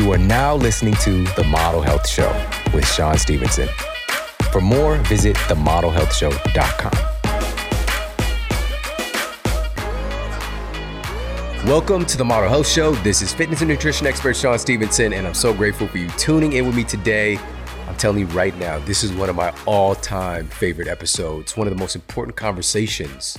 You are now listening to The Model Health Show with Shawn Stevenson. For more, visit themodelhealthshow.com. Welcome to the Model Health Show. This is fitness and nutrition expert Shawn Stevenson, and I'm so grateful for you tuning in with me today. I'm telling you right now, this is one of my all time favorite episodes, one of the most important conversations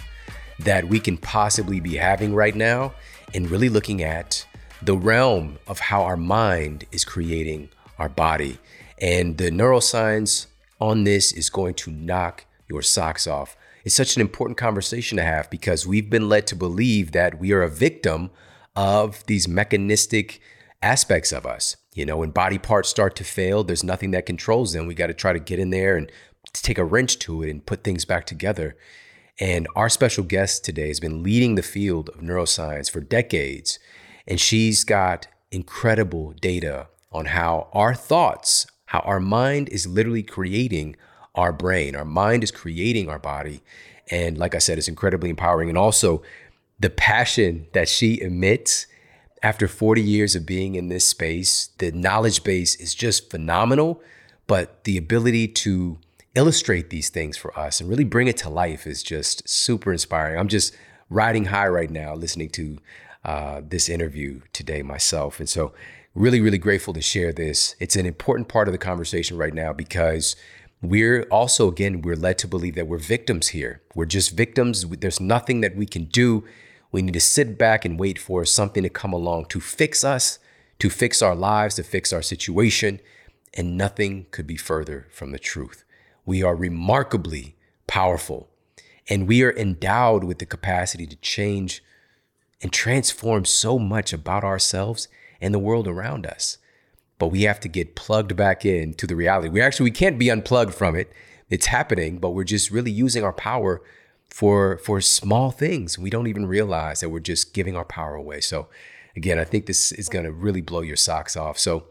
that we can possibly be having right now, and really looking at the realm of how our mind is creating our body. And the neuroscience on this is going to knock your socks off. It's such an important conversation to have because we've been led to believe that we are a victim of these mechanistic aspects of us. You know, when body parts start to fail, there's nothing that controls them. We got to try to get in there and take a wrench to it and put things back together. And our special guest today has been leading the field of neuroscience for decades. And she's got incredible data on how our thoughts, how our mind is literally creating our brain. Our mind is creating our body. And like I said, it's incredibly empowering. And also, the passion that she emits after 40 years of being in this space, the knowledge base is just phenomenal. But the ability to illustrate these things for us and really bring it to life is just super inspiring. I'm just riding high right now listening to uh, this interview today myself. And so, really, really grateful to share this. It's an important part of the conversation right now because we're also, again, we're led to believe that we're victims here. We're just victims. There's nothing that we can do. We need to sit back and wait for something to come along to fix us, to fix our lives, to fix our situation. And nothing could be further from the truth. We are remarkably powerful and we are endowed with the capacity to change and transform so much about ourselves and the world around us. But we have to get plugged back into the reality. We actually we can't be unplugged from it. It's happening, but we're just really using our power for for small things. We don't even realize that we're just giving our power away. So again, I think this is going to really blow your socks off. So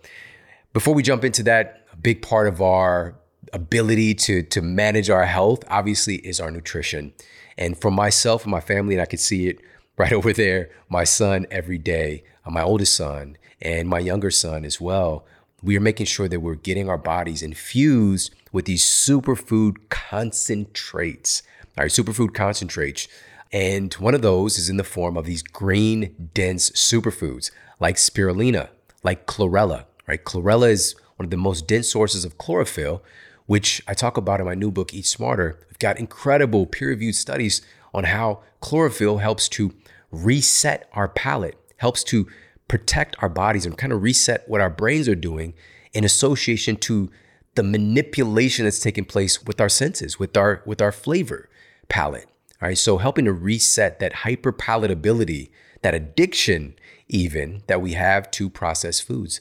before we jump into that, a big part of our ability to to manage our health obviously is our nutrition. And for myself and my family, and I could see it right over there, my son every day, uh, my oldest son, and my younger son as well. We are making sure that we're getting our bodies infused with these superfood concentrates. All right, superfood concentrates. And one of those is in the form of these green, dense superfoods like spirulina, like chlorella, right? Chlorella is one of the most dense sources of chlorophyll, which I talk about in my new book, Eat Smarter. We've got incredible peer reviewed studies on how chlorophyll helps to reset our palate, helps to protect our bodies and kind of reset what our brains are doing in association to the manipulation that's taking place with our senses, with our with our flavor palate. All right, so helping to reset that hyper palatability, that addiction even that we have to processed foods.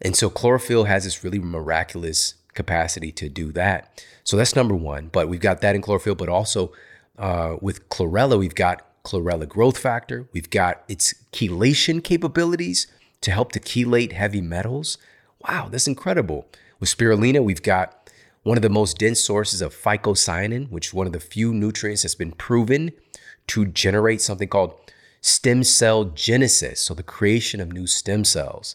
And so chlorophyll has this really miraculous capacity to do that. So that's number one. But we've got that in chlorophyll, but also uh, with chlorella, we've got chlorella growth factor. We've got its chelation capabilities to help to chelate heavy metals. Wow, that's incredible. With spirulina, we've got one of the most dense sources of phycocyanin, which is one of the few nutrients that's been proven to generate something called stem cell genesis, so the creation of new stem cells.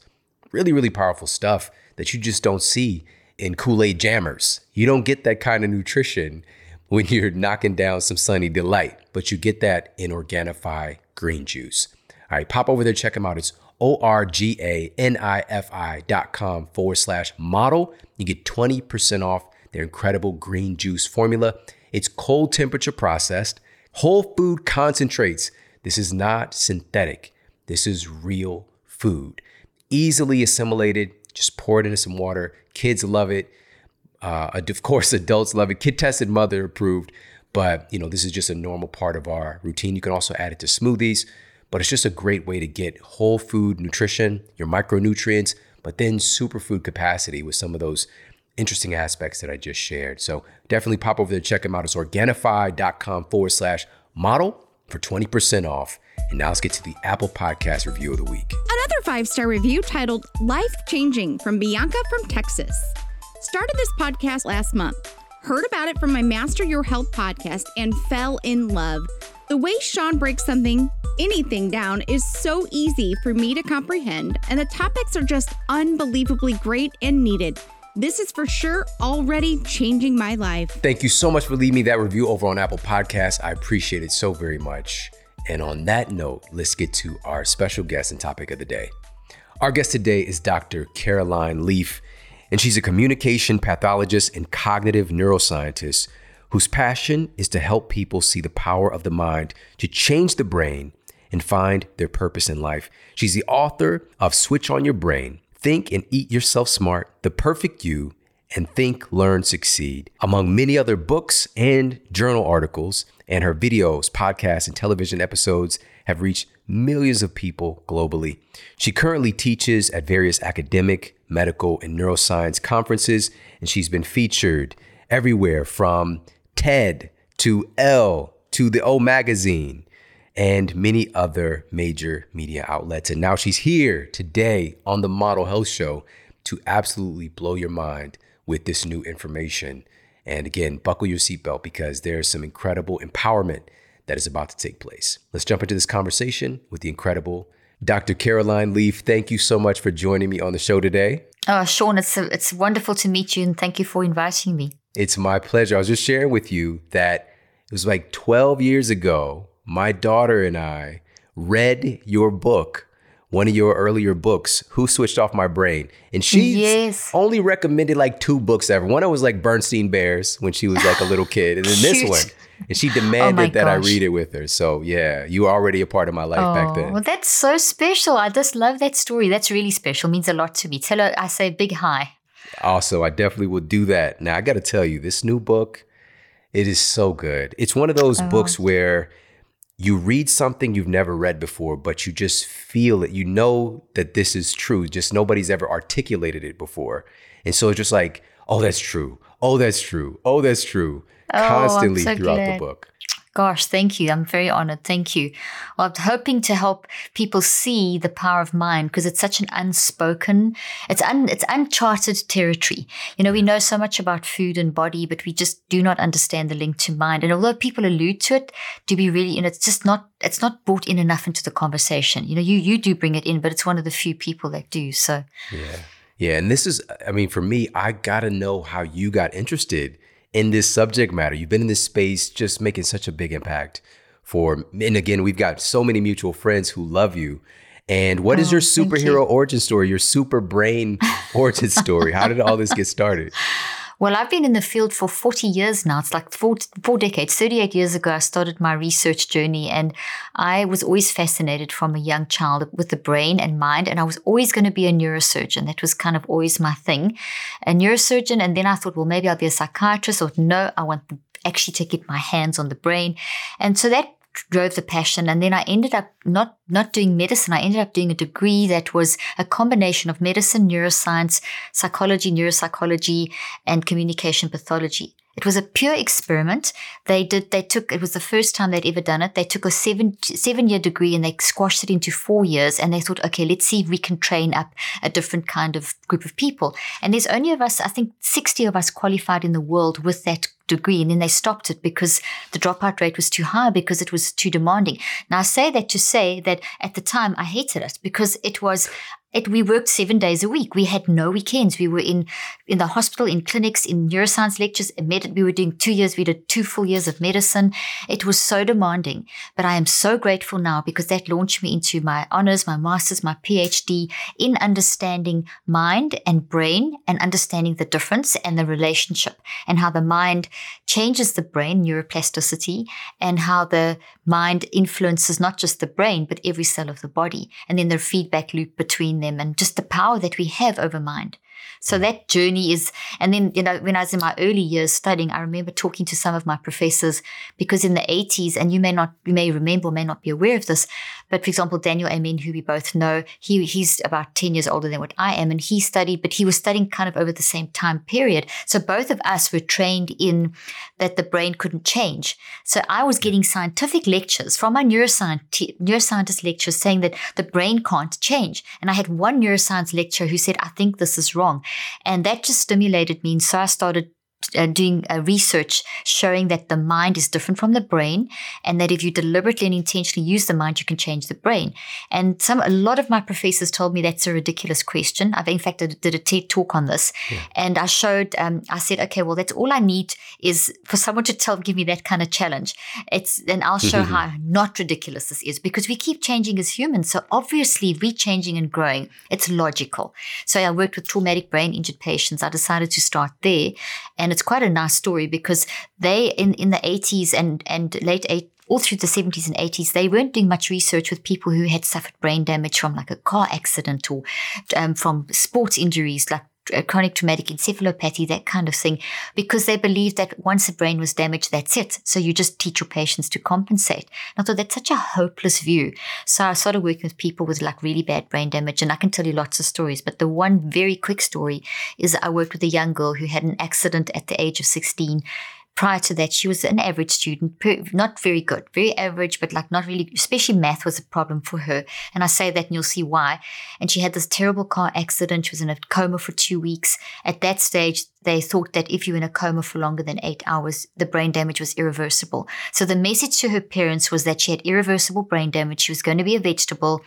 Really, really powerful stuff that you just don't see in Kool Aid jammers. You don't get that kind of nutrition when you're knocking down some sunny delight, but you get that in Organifi green juice. All right, pop over there, check them out. It's O-R-G-A-N-I-F-I dot com forward slash model. You get 20% off their incredible green juice formula. It's cold temperature processed, whole food concentrates. This is not synthetic. This is real food. Easily assimilated. Just pour it into some water. Kids love it. Uh, of course, adults love it. Kid tested, mother approved. But you know, this is just a normal part of our routine. You can also add it to smoothies, but it's just a great way to get whole food nutrition, your micronutrients, but then superfood capacity with some of those interesting aspects that I just shared. So definitely pop over there, check them out. It's Organifi.com forward slash model for 20% off. And now let's get to the Apple Podcast review of the week. Another five star review titled Life Changing from Bianca from Texas. Started this podcast last month, heard about it from my Master Your Health podcast, and fell in love. The way Shawn breaks something anything down is so easy for me to comprehend, and the topics are just unbelievably great and needed. This is for sure already changing my life. Thank you so much for leaving me that review over on Apple Podcasts. I appreciate it so very much. And on that note, let's get to our special guest and topic of the day. Our guest today is Dr. Caroline Leaf, and she's a communication pathologist and cognitive neuroscientist whose passion is to help people see the power of the mind to change the brain and find their purpose in life. She's the author of Switch on Your Brain Think and Eat Yourself Smart, The Perfect You, and Think, Learn, Succeed, among many other books and journal articles. And her videos, podcasts, and television episodes have reached millions of people globally. She currently teaches at various academic, medical, and neuroscience conferences, and she's been featured everywhere from TED to Elle to the O Magazine and many other major media outlets. And now she's here today on the Model Health Show to absolutely blow your mind with this new information. And again, buckle your seatbelt because there's some incredible empowerment that is about to take place. Let's jump into this conversation with the incredible Dr. Caroline Leaf. Thank you so much for joining me on the show today. Oh, Shawn, it's, it's wonderful to meet you and thank you for inviting me. It's my pleasure. I was just sharing with you that it was like 12 years ago my daughter and I read your book, one of your earlier books, Who Switched Off My Brain. And she yes. only recommended like two books ever. One of was like Bernstein Bears when she was like a little kid, and then this one. And she oh demanded oh that gosh. I read it with her. So yeah, you were already a part of my life oh, back then. Oh, well, that's so special. I just love that story. That's really special. It means a lot to me. Tell her I say big hi. Also, I definitely will do that. Now I got to tell you, this new book, it is so good. It's one of those oh. books where you read something you've never read before, but you just feel it. You know that this is true. Just nobody's ever articulated it before. And so it's just like, oh, that's true. Oh, that's true. Oh, that's true. Oh, Constantly so throughout glad. the book. Gosh, thank you. I'm very honored. Thank you. Well, I'm hoping to help people see the power of mind because it's such an unspoken, it's un, it's uncharted territory. You know, we know so much about food and body, but we just do not understand the link to mind. And although people allude to it, to be really, you know, it's just not, it's not brought in enough into the conversation. You know, you you do bring it in, but it's one of the few people that do. So, yeah, yeah. And this is, I mean, for me, I gotta know how you got interested in this subject matter. You've been in this space just making such a big impact for and again, we've got so many mutual friends who love you. And what oh, is your superhero you. origin story, your super brain origin story? How did all this get started? Well, I've been in the field for 40 years now. It's like four, four decades. 38 years ago, I started my research journey, and I was always fascinated from a young child with the brain and mind. And I was always going to be a neurosurgeon. That was kind of always my thing, a neurosurgeon. And then I thought, well, maybe I'll be a psychiatrist, or no, I want to actually to get my hands on the brain. And so that drove the passion. And then I ended up not, not doing medicine. I ended up doing a degree that was a combination of medicine, neuroscience, psychology, neuropsychology, and communication pathology. It was a pure experiment. They did, they took, it was the first time they'd ever done it. They took a seven, seven year degree and they squashed it into four years. And they thought, okay, let's see if we can train up a different kind of group of people. And there's only of us, I think 60 of us qualified in the world with that degree. And then they stopped it because the dropout rate was too high because it was too demanding. Now I say that to say that at the time I hated it because it was it, we worked seven days a week. We had no weekends. We were in in the hospital, in clinics, in neuroscience lectures. Med- we were doing two years. We did two full years of medicine. It was so demanding. But I am so grateful now because that launched me into my honors, my masters, my PhD in understanding mind and brain and understanding the difference and the relationship and how the mind changes the brain, neuroplasticity, and how the mind influences not just the brain, but every cell of the body. And then the feedback loop between them and just the power that we have over mind. So that journey is, and then, you know, when I was in my early years studying, I remember talking to some of my professors because in the 80s, and you may not, you may remember, may not be aware of this, but for example, Daniel Amen, who we both know, he, he's about 10 years older than what I am, and he studied, but he was studying kind of over the same time period. So both of us were trained in that the brain couldn't change. So I was getting scientific lectures from my neuroscience, neuroscientist lectures saying that the brain can't change. And I had one neuroscience lecturer who said, I think this is wrong. And that just stimulated me. And so I started uh, doing uh, research showing that the mind is different from the brain, and that if you deliberately and intentionally use the mind, you can change the brain. And some a lot of my professors told me that's a ridiculous question. I've in fact did, did a TED talk on this, yeah. and I showed. Um, I said, okay, well, that's all I need is for someone to tell, give me that kind of challenge. It's and I'll show how not ridiculous this is because we keep changing as humans. So obviously, we're changing and growing. It's logical. So I worked with traumatic brain injured patients. I decided to start there, and it's quite a nice story because they in in the 80s and and late 80s all through the 70s and 80s, they weren't doing much research with people who had suffered brain damage from like a car accident or um, from sports injuries like chronic traumatic encephalopathy, that kind of thing, because they believe that once the brain was damaged, that's it. So you just teach your patients to compensate. And I thought that's such a hopeless view. So I started working with people with like really bad brain damage, and I can tell you lots of stories. But the one very quick story is I worked with a young girl who had an accident at the age of 16 prior to that, she was an average student, not very good, very average, but like not really, especially math was a problem for her. And I say that and you'll see why. And she had this terrible car accident. She was in a coma for two weeks. At that stage, they thought that if you were in a coma for longer than eight hours, the brain damage was irreversible. So the message to her parents was that she had irreversible brain damage. She was going to be a vegetable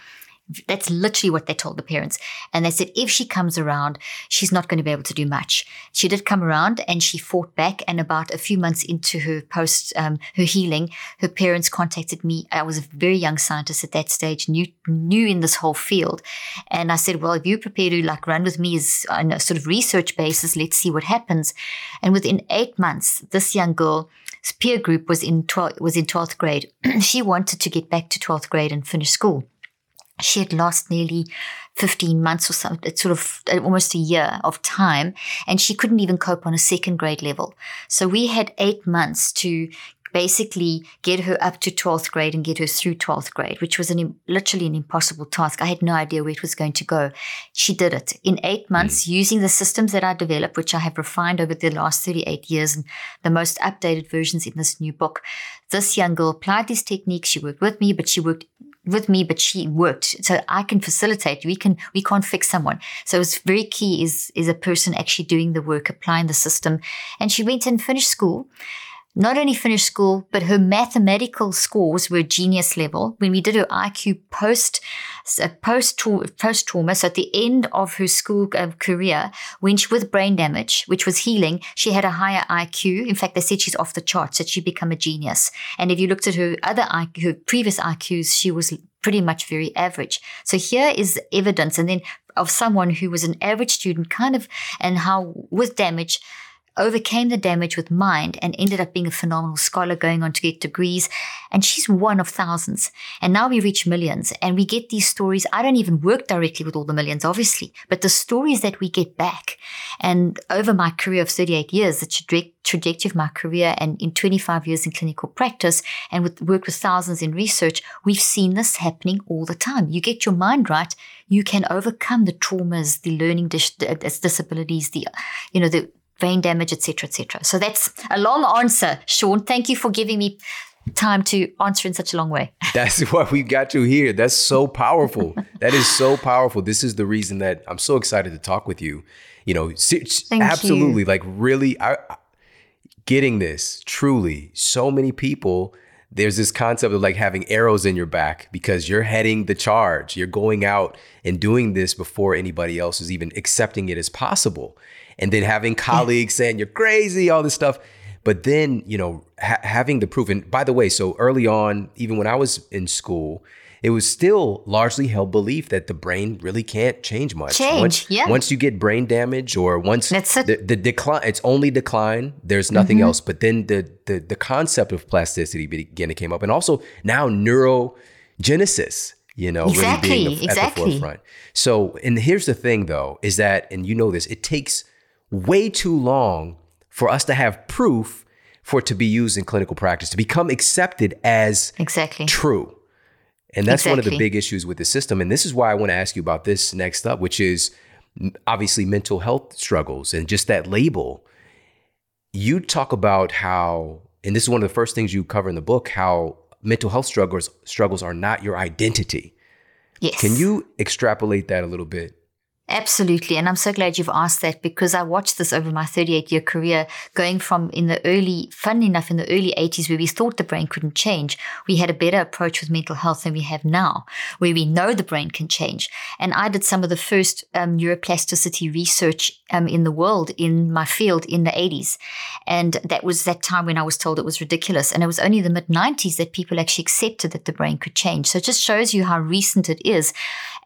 that's literally what they told the parents. And they said, if she comes around, she's not going to be able to do much. She did come around and she fought back. And about a few months into her post, um, her healing, her parents contacted me. I was a very young scientist at that stage, new, new in this whole field. And I said, well, if you're prepared to like run with me as on a sort of research basis, let's see what happens. And within eight months, this young girl, peer group was in 12, was in 12th grade. she wanted to get back to 12th grade and finish school she had lost nearly 15 months or something, it's sort of uh, almost a year of time, and she couldn't even cope on a second grade level. So we had eight months to basically get her up to 12th grade and get her through 12th grade, which was an, literally an impossible task. I had no idea where it was going to go. She did it in eight months mm. using the systems that I developed, which I have refined over the last 38 years and the most updated versions in this new book. This young girl applied these techniques. She worked with me, but she worked with me, but she worked. So I can facilitate. We can, we can't fix someone. So it's very key is, is a person actually doing the work, applying the system. And she went and finished school not only finished school, but her mathematical scores were genius level. When we did her IQ post uh, post post trauma, so at the end of her school uh, career, when she with brain damage, which was healing, she had a higher IQ. In fact, they said she's off the charts; that she become a genius. And if you looked at her other IQ, her previous IQs, she was pretty much very average. So here is evidence, and then of someone who was an average student, kind of, and how with damage overcame the damage with mind and ended up being a phenomenal scholar going on to get degrees. And she's one of thousands. And now we reach millions and we get these stories. I don't even work directly with all the millions, obviously, but the stories that we get back. And over my career of 38 years, the trajectory of my career and in 25 years in clinical practice and with work with thousands in research, we've seen this happening all the time. You get your mind right, you can overcome the traumas, the learning dis- disabilities, the, you know, the brain damage, etc., etc. So that's a long answer, Shawn. Thank you for giving me time to answer in such a long way. That's what we got to hear. That's so powerful. that is so powerful. This is the reason that I'm so excited to talk with you. You know, Thank absolutely, you. like really, I, getting this truly. So many people. There's this concept of like having arrows in your back because you're heading the charge. You're going out and doing this before anybody else is even accepting it as possible and then having colleagues saying you're crazy, all this stuff. But then, you know, ha- having the proof. And by the way, so early on, even when I was in school, it was still largely held belief that the brain really can't change much. Change, once, yeah. Once you get brain damage or once the, the, decline, it's only decline. There's nothing mm-hmm. else. But then the, the the concept of plasticity began to came up, and also now neurogenesis. You know, exactly, really being the, exactly. at the forefront. So, and here's the thing, though, is that, and you know this, it takes way too long for us to have proof for it to be used in clinical practice, to become accepted as exactly true. And that's exactly. one of the big issues with the system. And this is why I want to ask you about this next up, which is obviously mental health struggles and just that label. You talk about how, and this is one of the first things you cover in the book, how mental health struggles struggles are not your identity. Yes. Can you extrapolate that a little bit? Absolutely. And I'm so glad you've asked that because I watched this over my 38 year career, going from in the early, funnily enough, in the early 80s, where we thought the brain couldn't change. We had a better approach with mental health than we have now, where we know the brain can change. And I did some of the first um, neuroplasticity research um, in the world in my field in the 80s. And that was that time when I was told it was ridiculous. And it was only the mid 90s that people actually accepted that the brain could change. So it just shows you how recent it is.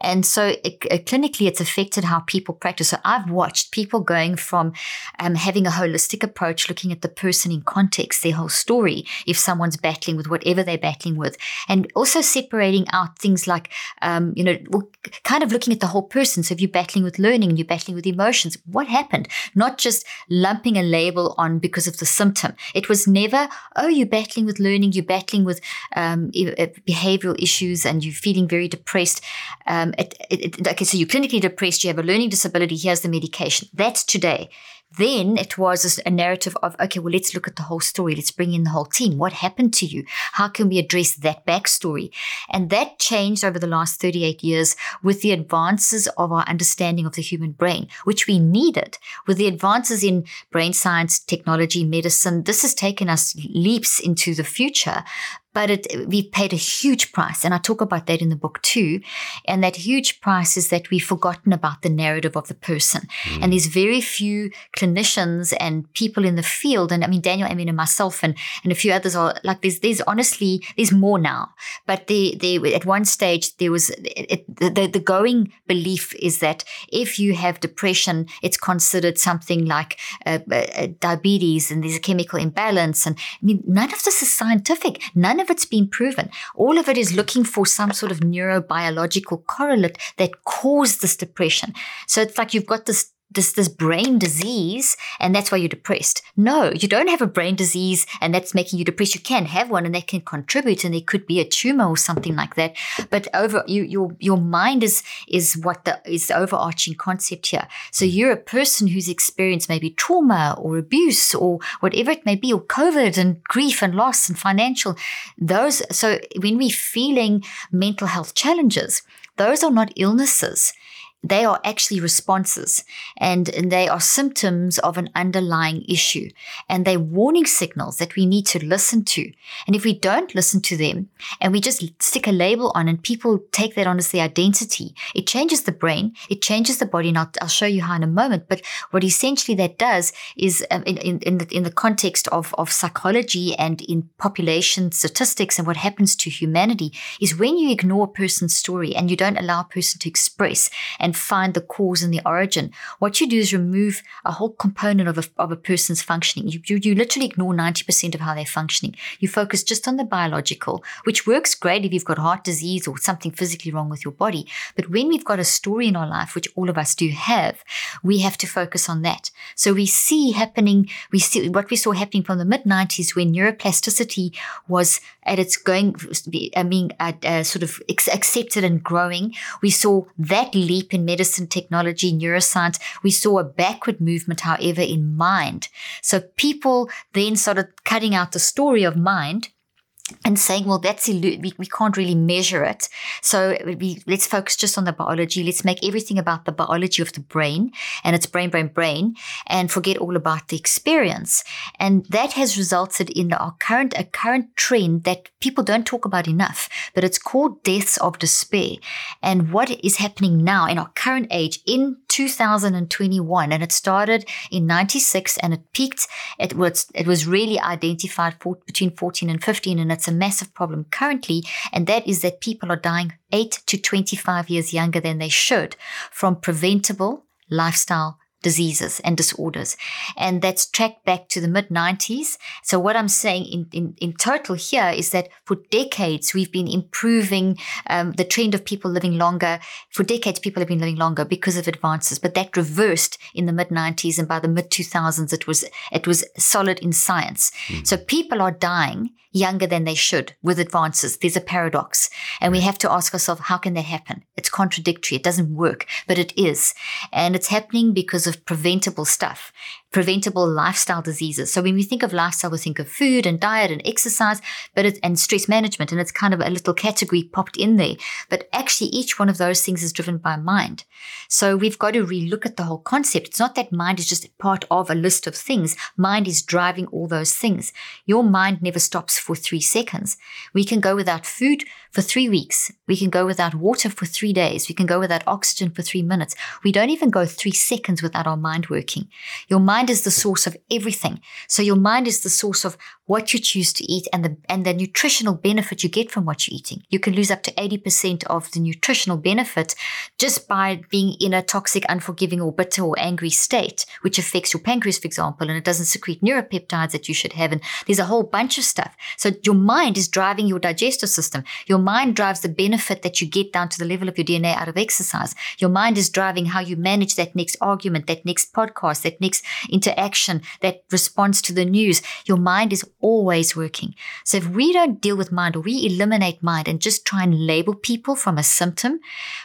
And so it, clinically, it's affected how people practice. So I've watched people going from um, having a holistic approach, looking at the person in context, their whole story, if someone's battling with whatever they're battling with, and also separating out things like, um, you know, kind of looking at the whole person. So if you're battling with learning and you're battling with emotions, what happened? Not just lumping a label on because of the symptom. It was never, oh, you're battling with learning, you're battling with um, behavioral issues, and you're feeling very depressed. Um, it, it, okay, so you're clinically depressed, you have a learning disability, here's the medication. That's today. Then it was a narrative of, okay, well, let's look at the whole story. Let's bring in the whole team. What happened to you? How can we address that backstory? And that changed over the last 38 years with the advances of our understanding of the human brain, which we needed. With the advances in brain science, technology, medicine, this has taken us leaps into the future but it, we've paid a huge price. And I talk about that in the book too. And that huge price is that we've forgotten about the narrative of the person. Mm. And there's very few clinicians and people in the field. And I mean, Daniel, I mean, and myself and, and a few others are like, there's, there's honestly, there's more now. But they, they, at one stage, there was, it, the, the going belief is that if you have depression, it's considered something like uh, uh, diabetes and there's a chemical imbalance. And I mean, none of this is scientific. None of it's been proven. All of it is looking for some sort of neurobiological correlate that caused this depression. So it's like you've got this this this brain disease and that's why you're depressed. No, you don't have a brain disease and that's making you depressed. You can have one and that can contribute and there could be a tumor or something like that. But over you your your mind is is what the is the overarching concept here. So mm. you're a person who's experienced maybe trauma or abuse or whatever it may be, or COVID and grief and loss and financial. Those so when we're feeling mental health challenges, those are not illnesses they are actually responses and, they are symptoms of an underlying issue. And they're warning signals that we need to listen to. And if we don't listen to them and we just stick a label on and people take that on as their identity, it changes the brain, it changes the body. And I'll, I'll show you how in a moment. But what essentially that does is um, in, in, in, the, in the context of, of psychology and in population statistics and what happens to humanity is when you ignore a person's story and you don't allow a person to express and find the cause and the origin. What you do is remove a whole component of a, of a person's functioning. You, you, you literally ignore 90% of how they're functioning. You focus just on the biological, which works great if you've got heart disease or something physically wrong with your body. But when we've got a story in our life, which all of us do have, we have to focus on that. So we see happening, we see what we saw happening from the mid 90s when neuroplasticity was at its going, I mean, uh, sort of accepted and growing. We saw that leap in medicine, technology, neuroscience. We saw a backward movement, however, in mind. So people then started cutting out the story of mind and saying, well, that's illu- we, we can't really measure it. So let's focus just on the biology. Let's make everything about the biology of the brain and it's brain, brain, brain, and forget all about the experience. And that has resulted in our current a current trend that people don't talk about enough, but it's called deaths of despair. And what is happening now in our current age in 2021, and it started in 96 and it peaked. It was it was really identified for, between 14 and 15, and it's a massive problem currently, and that is that people are dying 8 to 25 years younger than they should from preventable lifestyle diseases and disorders. And that's tracked back to the mid 90s. So, what I'm saying in, in, in, total here is that for decades, we've been improving um, the trend of people living longer. For decades, people have been living longer because of advances, but that reversed in the mid 90s. And by the mid 2000s, it was, it was solid in science. Mm. So, people are dying younger than they should with advances. There's a paradox. And we have to ask ourselves, how can that happen? It's contradictory. It doesn't work, but it is. And it's happening because of preventable stuff preventable lifestyle diseases. So when we think of lifestyle, we think of food and diet and exercise, but it, and stress management, and it's kind of a little category popped in there. But actually, each one of those things is driven by mind. So we've got to relook at the whole concept. It's not that mind is just part of a list of things. Mind is driving all those things. Your mind never stops for three seconds. We can go without food for three weeks. We can go without water for three days. We can go without oxygen for three minutes. We don't even go three seconds without our mind working. Your mind is the source of everything. So your mind is the source of what you choose to eat and the, and the nutritional benefit you get from what you're eating. You can lose up to 80% of the nutritional benefit just by being in a toxic, unforgiving or bitter or angry state, which affects your pancreas, for example, and it doesn't secrete neuropeptides that you should have. And there's a whole bunch of stuff. So your mind is driving your digestive system. Your mind drives the benefit that you get down to the level of your DNA out of exercise. Your mind is driving how you manage that next argument, that next podcast, that next interaction, that response to the news. Your mind is always working. So if we don't deal with mind or we eliminate mind and just try and label people from a symptom,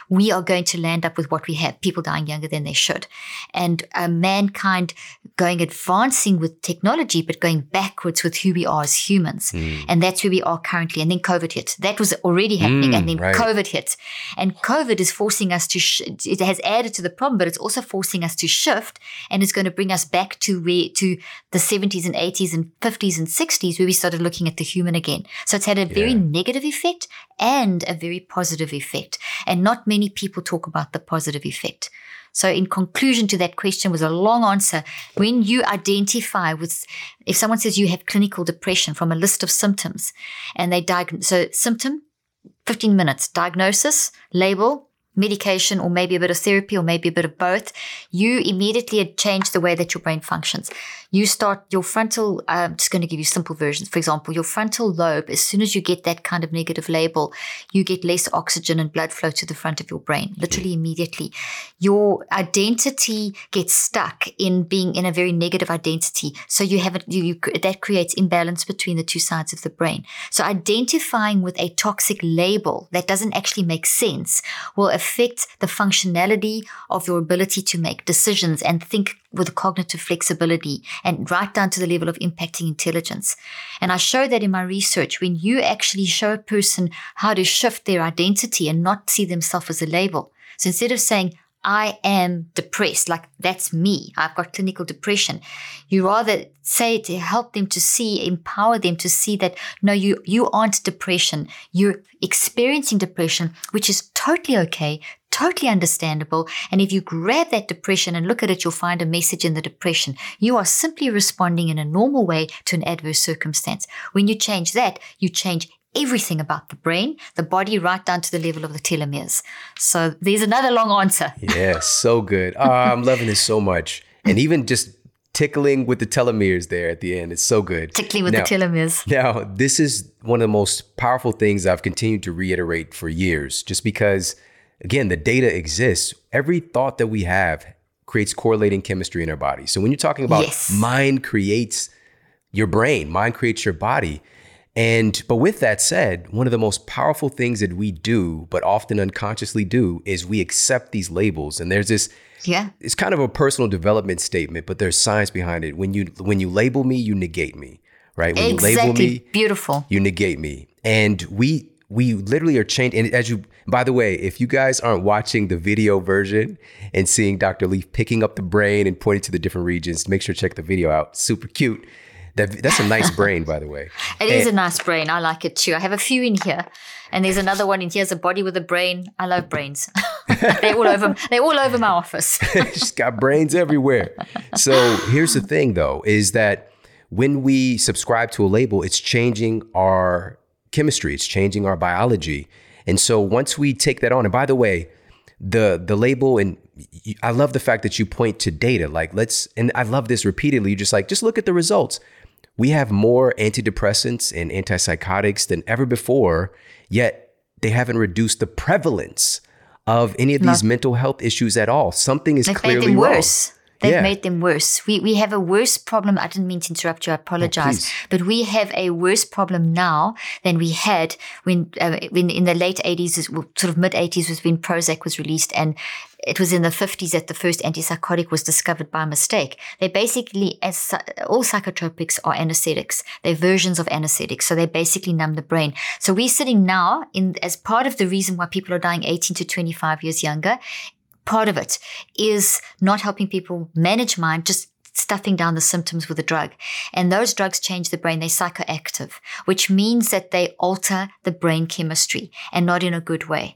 we are going to land up with what we have people dying younger than they should. And uh, mankind going advancing with technology, but going backwards with who we are as humans. Mm. And that's where we are currently. And then COVID hit. That was already happening. Mm, and then right. COVID hit. And COVID is forcing us to, sh- it has added to the problem, but it's also forcing us to shift and it's going to bring us back to where, to the 70s and 80s and 50s and 60s where we started looking at the human again. So it's had a very yeah. negative effect and a very positive effect. And not many people talk about the positive effect. So, in conclusion to that question, was a long answer. When you identify with, if someone says you have clinical depression from a list of symptoms, and they diagnose, so symptom, 15 minutes, diagnosis, label, medication or maybe a bit of therapy or maybe a bit of both, you immediately change the way that your brain functions. You start your frontal, I'm just going to give you simple versions. For example, your frontal lobe, as soon as you get that kind of negative label, you get less oxygen and blood flow to the front of your brain, literally immediately. Your identity gets stuck in being in a very negative identity. So you have you, you, that creates imbalance between the two sides of the brain. So identifying with a toxic label that doesn't actually make sense will affect the functionality of your ability to make decisions and think with cognitive flexibility and right down to the level of impacting intelligence. And I show that in my research when you actually show a person how to shift their identity and not see themselves as a label. So instead of saying, I am depressed, like that's me. I've got clinical depression. You rather say to help them to see, empower them to see that no, you, you aren't depression. You're experiencing depression, which is totally okay, totally understandable. And if you grab that depression and look at it, you'll find a message in the depression. You are simply responding in a normal way to an adverse circumstance. When you change that, you change everything about the brain, the body, right down to the level of the telomeres. So there's another long answer. yeah, so good. Oh, I'm loving this so much. And even just tickling with the telomeres there at the end. It's so good. Tickling with now, the telomeres. Now, this is one of the most powerful things I've continued to reiterate for years, just because, again, the data exists. Every thought that we have creates correlating chemistry in our body. So when you're talking about yes. mind creates your brain, mind creates your body, and but with that said, one of the most powerful things that we do, but often unconsciously do, is we accept these labels. And there's this yeah. It's kind of a personal development statement, but there's science behind it. When you when you label me, you negate me. Right? When exactly. you label me, beautiful. You negate me. And we we literally are changed and as you by the way if you guys aren't watching the video version and seeing dr leaf picking up the brain and pointing to the different regions make sure to check the video out super cute that, that's a nice brain, by the way. It and, is a nice brain. I like it too. I have a few in here, and there's another one in here. It's a body with a brain. I love brains. they're all over. They're all over my office. She's got brains everywhere. So here's the thing, though, is that when we subscribe to a label, it's changing our chemistry. It's changing our biology. And so once we take that on, and by the way, the the label and I love the fact that you point to data. Like let's and I love this repeatedly. You just like just look at the results we have more antidepressants and antipsychotics than ever before, yet they haven't reduced the prevalence of any of these mental health issues at all. Something is clearly wrong. Worse. They've Yeah. made them worse. We we have a worse problem. I didn't mean to interrupt you. I apologize. please. but we have a worse problem now than we had when uh, when in the late 80s, sort of mid 80s was when Prozac was released and it was in the 50s that the first antipsychotic was discovered by mistake. They basically, as all psychotropics are anesthetics. They're versions of anesthetics. So they basically numb the brain. So we're sitting now in, as part of the reason why people are dying 18 to 25 years younger part of it is not helping people manage mind, just stuffing down the symptoms with a drug. And those drugs change the brain. They're psychoactive, which means that they alter the brain chemistry and not in a good way.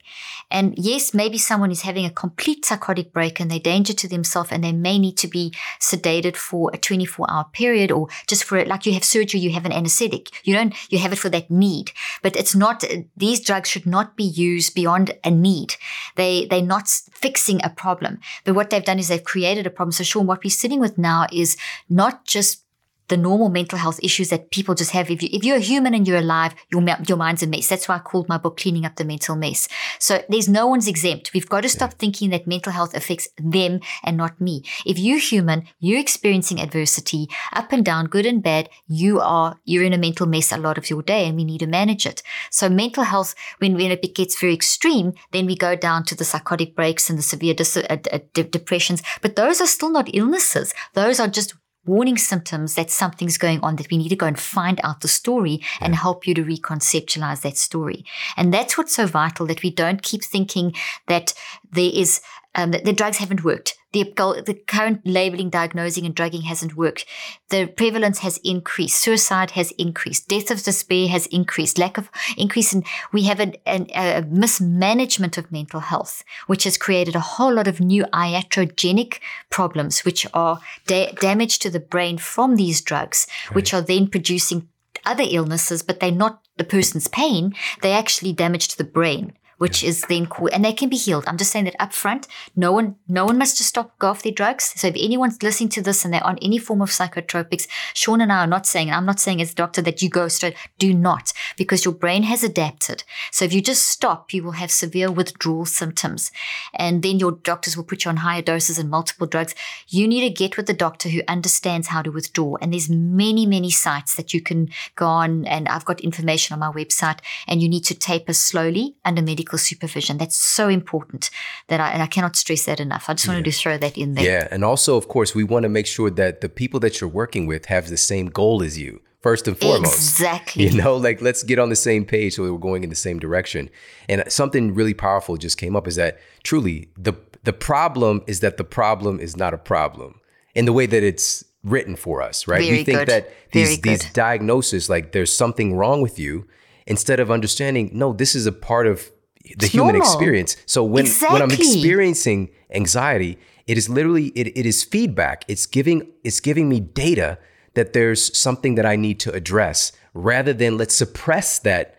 And yes, maybe someone is having a complete psychotic break and they're danger to themselves and they may need to be sedated for a 24 hour period or just for it. Like you have surgery, you have an anesthetic. You don't, you have it for that need, but it's not, these drugs should not be used beyond a need. They, they're not fixing a problem. But what they've done is they've created a problem. So Shawn, what we're sitting with now is not just the normal mental health issues that people just have. If, you, if you're a human and you're alive, your, your mind's a mess. That's why I called my book Cleaning Up the Mental Mess. So there's no one's exempt. We've got to stop thinking that mental health affects them and not me. If you're human, you're experiencing adversity, up and down, good and bad, you are, you're in a mental mess a lot of your day and we need to manage it. So mental health, when, when it gets very extreme, then we go down to the psychotic breaks and the severe dis- uh, uh, de- depressions. But those are still not illnesses. Those are just warning symptoms that something's going on that we need to go and find out the story and help you to reconceptualize that story. And that's what's so vital that we don't keep thinking that there is um, that the drugs haven't worked. The, the current labeling, diagnosing, and drugging hasn't worked. The prevalence has increased. Suicide has increased. Death of despair has increased. Lack of increase in, we have an, an, a mismanagement of mental health, which has created a whole lot of new iatrogenic problems, which are da- damage to the brain from these drugs, which are then producing other illnesses, but they're not the person's pain. They're actually damage to the brain which is then cool and they can be healed. I'm just saying that up front, no one no one must just stop go off their drugs. So if anyone's listening to this and they're on any form of psychotropics, Shawn and I are not saying, and I'm not saying as a doctor that you go straight, do not, because your brain has adapted. So if you just stop, you will have severe withdrawal symptoms. And then your doctors will put you on higher doses and multiple drugs. You need to get with a doctor who understands how to withdraw. And there's many, many sites that you can go on and I've got information on my website and you need to taper slowly under medical supervision. That's so important that I, and I cannot stress that enough. I just wanted to throw that in there. Yeah. And also, of course, we want to make sure that the people that you're working with have the same goal as you, first and foremost. Exactly. You know, like let's get on the same page so we're going in the same direction. And something really powerful just came up is that truly the the problem is that the problem is not a problem in the way that it's written for us, right? Very we think good. that these these diagnoses, like there's something wrong with you, instead of understanding, no, this is a part of the human normal. experience. So when when I'm experiencing anxiety, it is literally it, it is feedback. It's giving it's giving me data that there's something that I need to address rather than let's suppress that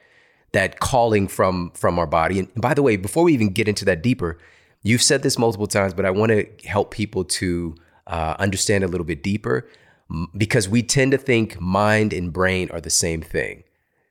that calling from from our body. And by the way, before we even get into that deeper, you've said this multiple times, but I want to help people to uh, understand a little bit deeper because we tend to think mind and brain are the same thing.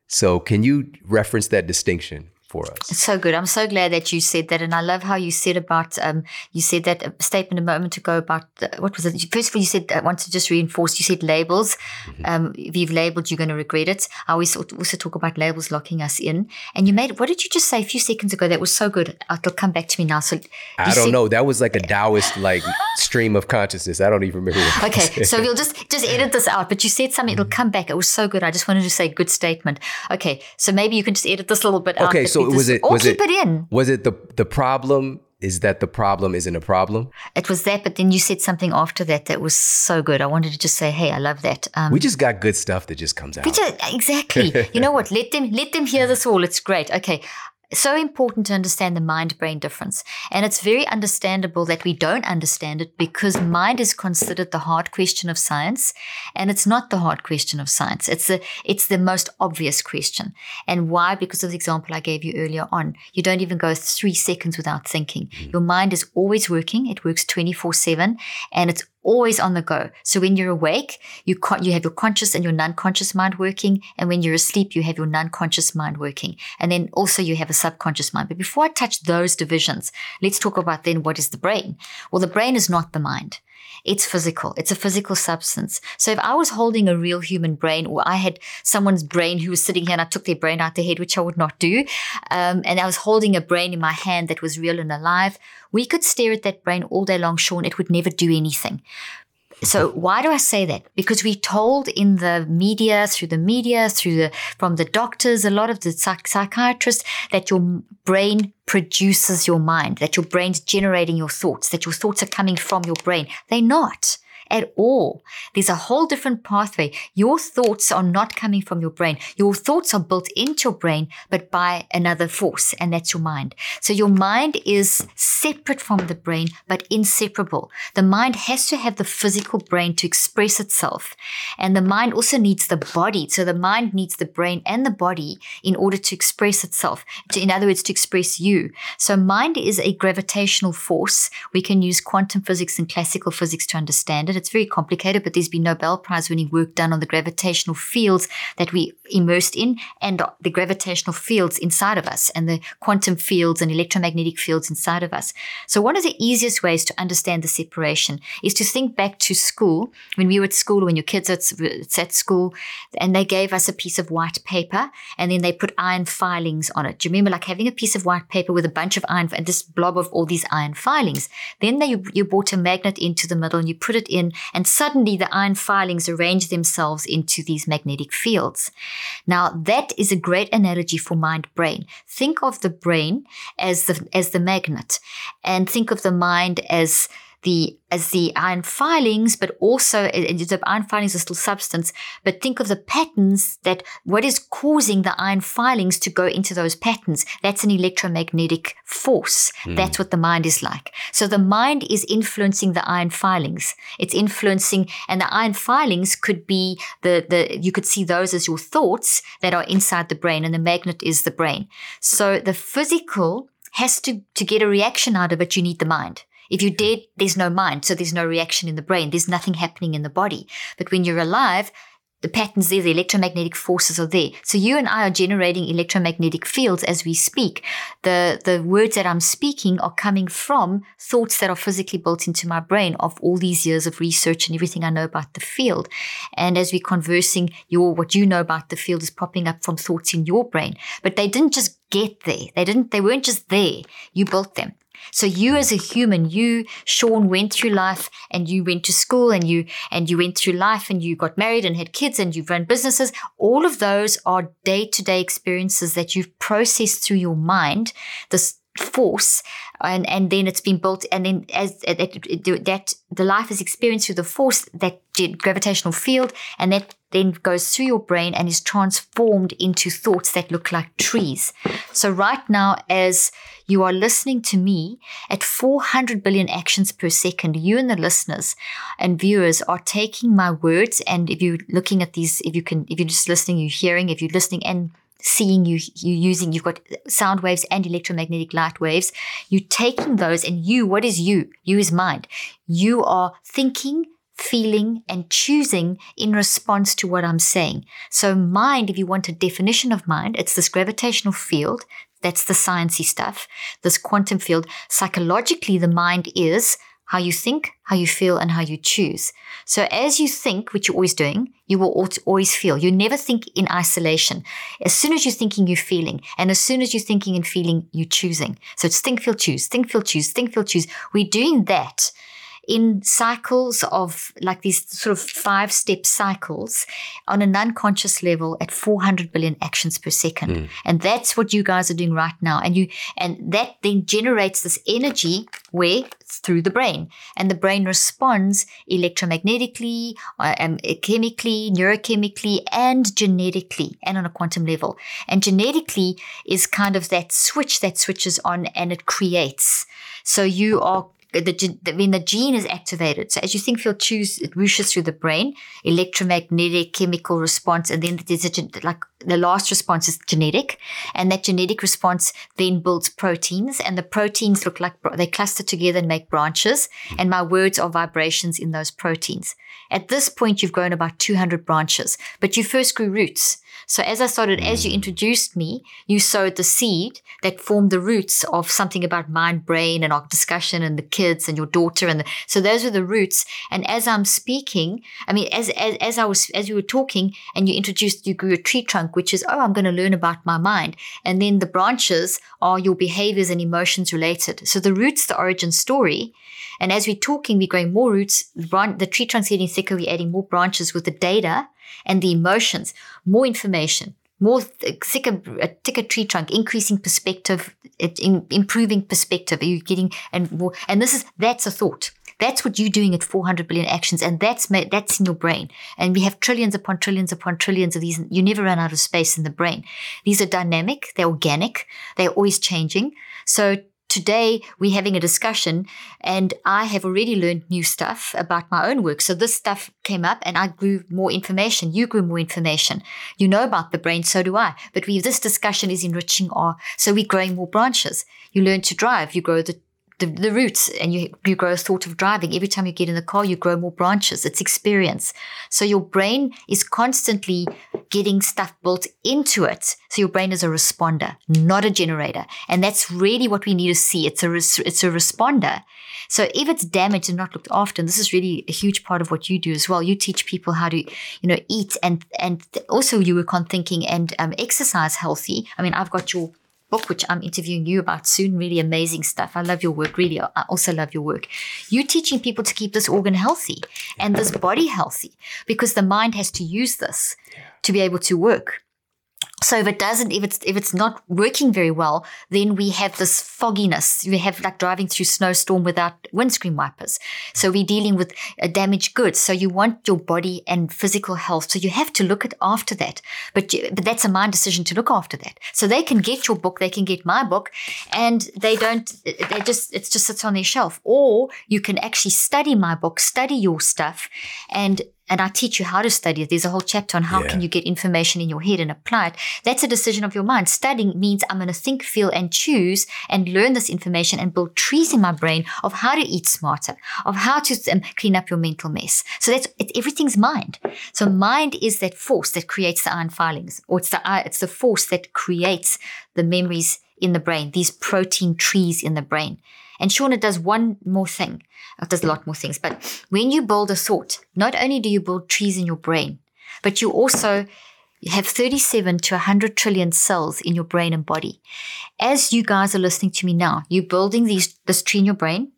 So, can you reference that distinction for us? It's so good. I'm so glad that you said that, and I love how you said about um, you said that statement a moment ago about uh, what was it? First of all, you said I want to just reinforce. You said labels. Um, if you've labeled, you're going to regret it. I always also talk about labels locking us in. And you made what did you just say a few seconds ago? That was so good. Uh, It'll come back to me now. So I don't said- know. That was like a Taoist like stream of consciousness. I don't even remember. What Okay, so we'll just just edit this out. But you said something; it'll come back. It was so good. I just wanted to say good statement. Okay, so maybe you can just edit this a little bit okay. but So was it or was keep it, it in? Was it the the problem is that the problem isn't a problem? It was that, but then you said something after that that was so good. I wanted to just say, hey, I love that. Um, We just got good stuff that just comes out. just- exactly. you know what? Let them let them hear this all. It's great. Okay. So important to understand the mind brain difference. And it's very understandable that we don't understand it because mind is considered the hard question of science. And it's not the hard question of science. It's the it's the most obvious question. And why? Because of the example I gave you earlier on. You don't even go three seconds without thinking. Your mind is always working. It works 24-7 and it's always on the go. So when you're awake, you con- you have your conscious and your non-conscious mind working, and when you're asleep, you have your non-conscious mind working, and then also you have a subconscious mind. But before I touch those divisions, let's talk about then what is the brain. Well, the brain is not the mind. It's physical. It's a physical substance. So if I was holding a real human brain, or I had someone's brain who was sitting here and I took their brain out their head, which I would not do, um, and I was holding a brain in my hand that was real and alive, we could stare at that brain all day long, Shawn. It would never do anything. So why do I say that? Because we're told in the media, through the media, through the from the doctors, a lot of the psych- psychiatrists, that your brain produces your mind, that your brain's generating your thoughts, that your thoughts are coming from your brain. They're not at all. There's a whole different pathway. Your thoughts are not coming from your brain. Your thoughts are built into your brain, but by another force, and that's your mind. So your mind is separate from the brain, but inseparable. The mind has to have the physical brain to express itself. And the mind also needs the body. So the mind needs the brain and the body in order to express itself. To, in other words, to express you. So mind is a gravitational force. We can use quantum physics and classical physics to understand it it. It's very complicated, but there's been Nobel Prize winning work done on the gravitational fields that we immersed in and the gravitational fields inside of us and the quantum fields and electromagnetic fields inside of us. So one of the easiest ways to understand the separation is to think back to school when we were at school, when your kids are at school, and they gave us a piece of white paper and then they put iron filings on it. Do you remember like having a piece of white paper with a bunch of iron and this blob of all these iron filings? Then they, you brought a magnet into the middle and you put it in in, and suddenly the iron filings arrange themselves into these magnetic fields. Now, that is a great analogy for mind brain. Think of the brain as the, as the magnet, and think of the mind as the as the iron filings, but also uh, uh, the iron filings are still substance. But think of the patterns that what is causing the iron filings to go into those patterns. That's an electromagnetic force. Mm. That's what the mind is like. So the mind is influencing the iron filings. It's influencing, and the iron filings could be the the you could see those as your thoughts that are inside the brain, and the magnet is the brain. So the physical has to to get a reaction out of it. You need the mind. If you're dead, there's no mind, so there's no reaction in the brain. There's nothing happening in the body. But when you're alive, the patterns there, the electromagnetic forces are there. So you and I are generating electromagnetic fields as we speak. The, the words that I'm speaking are coming from thoughts that are physically built into my brain of all these years of research and everything I know about the field. And as we're conversing, your, what you know about the field is popping up from thoughts in your brain. But they didn't just get there. They didn't, they weren't just there. You built them. So you as a human, you, Shawn, went through life and you went to school and you, and you went through life and you got married and had kids and you've run businesses. All of those are day to day experiences that you've processed through your mind. This force and and then it's been built and then as that, that the life is experienced through the force that gravitational field and that then goes through your brain and is transformed into thoughts that look like trees so right now as you are listening to me at 400 billion actions per second. You and the listeners and viewers are taking my words. And if you're looking at these, if you can, if you're just listening, you're hearing, if you're listening and seeing you you using you've got sound waves and electromagnetic light waves you're taking those and you what is you you is mind you are thinking feeling and choosing in response to what I'm saying. So mind, if you want a definition of mind, it's this gravitational field that's the sciencey stuff. This quantum field. Psychologically, the mind is how you think, how you feel, and how you choose. So as you think, which you're always doing, you will always feel. You never think in isolation. As soon as you're thinking, you're feeling. And as soon as you're thinking and feeling, you're choosing. So it's think, feel, choose, think, feel, choose, think, feel, choose. We're doing that in cycles of like these sort of five step cycles on an unconscious level at 400 billion actions per second. Mm. And that's what you guys are doing right now. And you, and that then generates this energy where through the brain and the brain responds electromagnetically, uh, um, chemically, neurochemically, and genetically and on a quantum level. And genetically is kind of that switch that switches on and it creates. So you are the, the, when the gene is activated, so as you think, feel, choose, it whooshes through the brain, electromagnetic chemical response, and then there's a, like the last response is genetic, and that genetic response then builds proteins, and the proteins look like they cluster together and make branches, and my words are vibrations in those proteins. At this point, you've grown about 200 branches, but you first grew roots. So as I started, as you mm. introduced me, you sowed the seed that formed the roots of something about mind, brain, and our discussion, and the kids, and your daughter, and the, so those are the roots. And as I'm speaking, I mean, as as as I was as you were talking, and you introduced, you grew a tree trunk, which is oh, I'm going to learn about my mind, and then the branches are your behaviors and emotions related. So the roots, the origin story. And as we're talking, we're growing more roots. The tree trunk's getting thicker. We're adding more branches with the data and the emotions, more information, more thicker, a thicker tree trunk, increasing perspective, improving perspective. Are you getting and more? And this is that's a thought. That's what you're doing at 400 billion actions, and that's made, that's in your brain. And we have trillions upon trillions upon trillions of these. You never run out of space in the brain. These are dynamic. They're organic. They're always changing. So today we're having a discussion and I have already learned new stuff about my own work. So this stuff came up and I grew more information. You grew more information. You know about the brain, so do I. But we, this discussion is enriching our, so we're growing more branches. You learn to drive, you grow the the, the roots and you, you grow a thought of driving. Every time you get in the car, you grow more branches. It's experience. So your brain is constantly getting stuff built into it. So your brain is a responder, not a generator. And that's really what we need to see. It's a, res- it's a responder. So if it's damaged and not looked after, and this is really a huge part of what you do as well. You teach people how to, you know, eat and, and also you work on thinking and um, exercise healthy. I mean, I've got your book, which I'm interviewing you about soon. Really amazing stuff. I love your work. Really, I also love your work. You're teaching people to keep this organ healthy and this body healthy because the mind has to use this to be able to work. So if it doesn't, if it's if it's not working very well, then we have this fogginess. We have like driving through snowstorm without windscreen wipers. So we're dealing with a damaged goods. So you want your body and physical health. So you have to look at after that. But you, but that's a mind decision to look after that. So they can get your book, they can get my book, and they don't. Uh, uh, they just it just sits on their shelf. Or you can actually study my book, study your stuff, and and I teach you how to study it. There's a whole chapter on how yeah. can you get information in your head and apply it. That's a decision of your mind. Studying means I'm going to think, feel, and choose and learn this information and build trees in my brain of how to eat smarter, of how to um, clean up your mental mess. So that's it, everything's mind. So mind is that force that creates the iron filings, or it's the it's the force that creates the memories in the brain. These protein trees in the brain. And Shauna does one more thing. It does a lot more things. But when you build a thought, not only do you build trees in your brain, but you also have 37 to 100 trillion cells in your brain and body. As you guys are listening to me now, you're building these, this tree in your brain,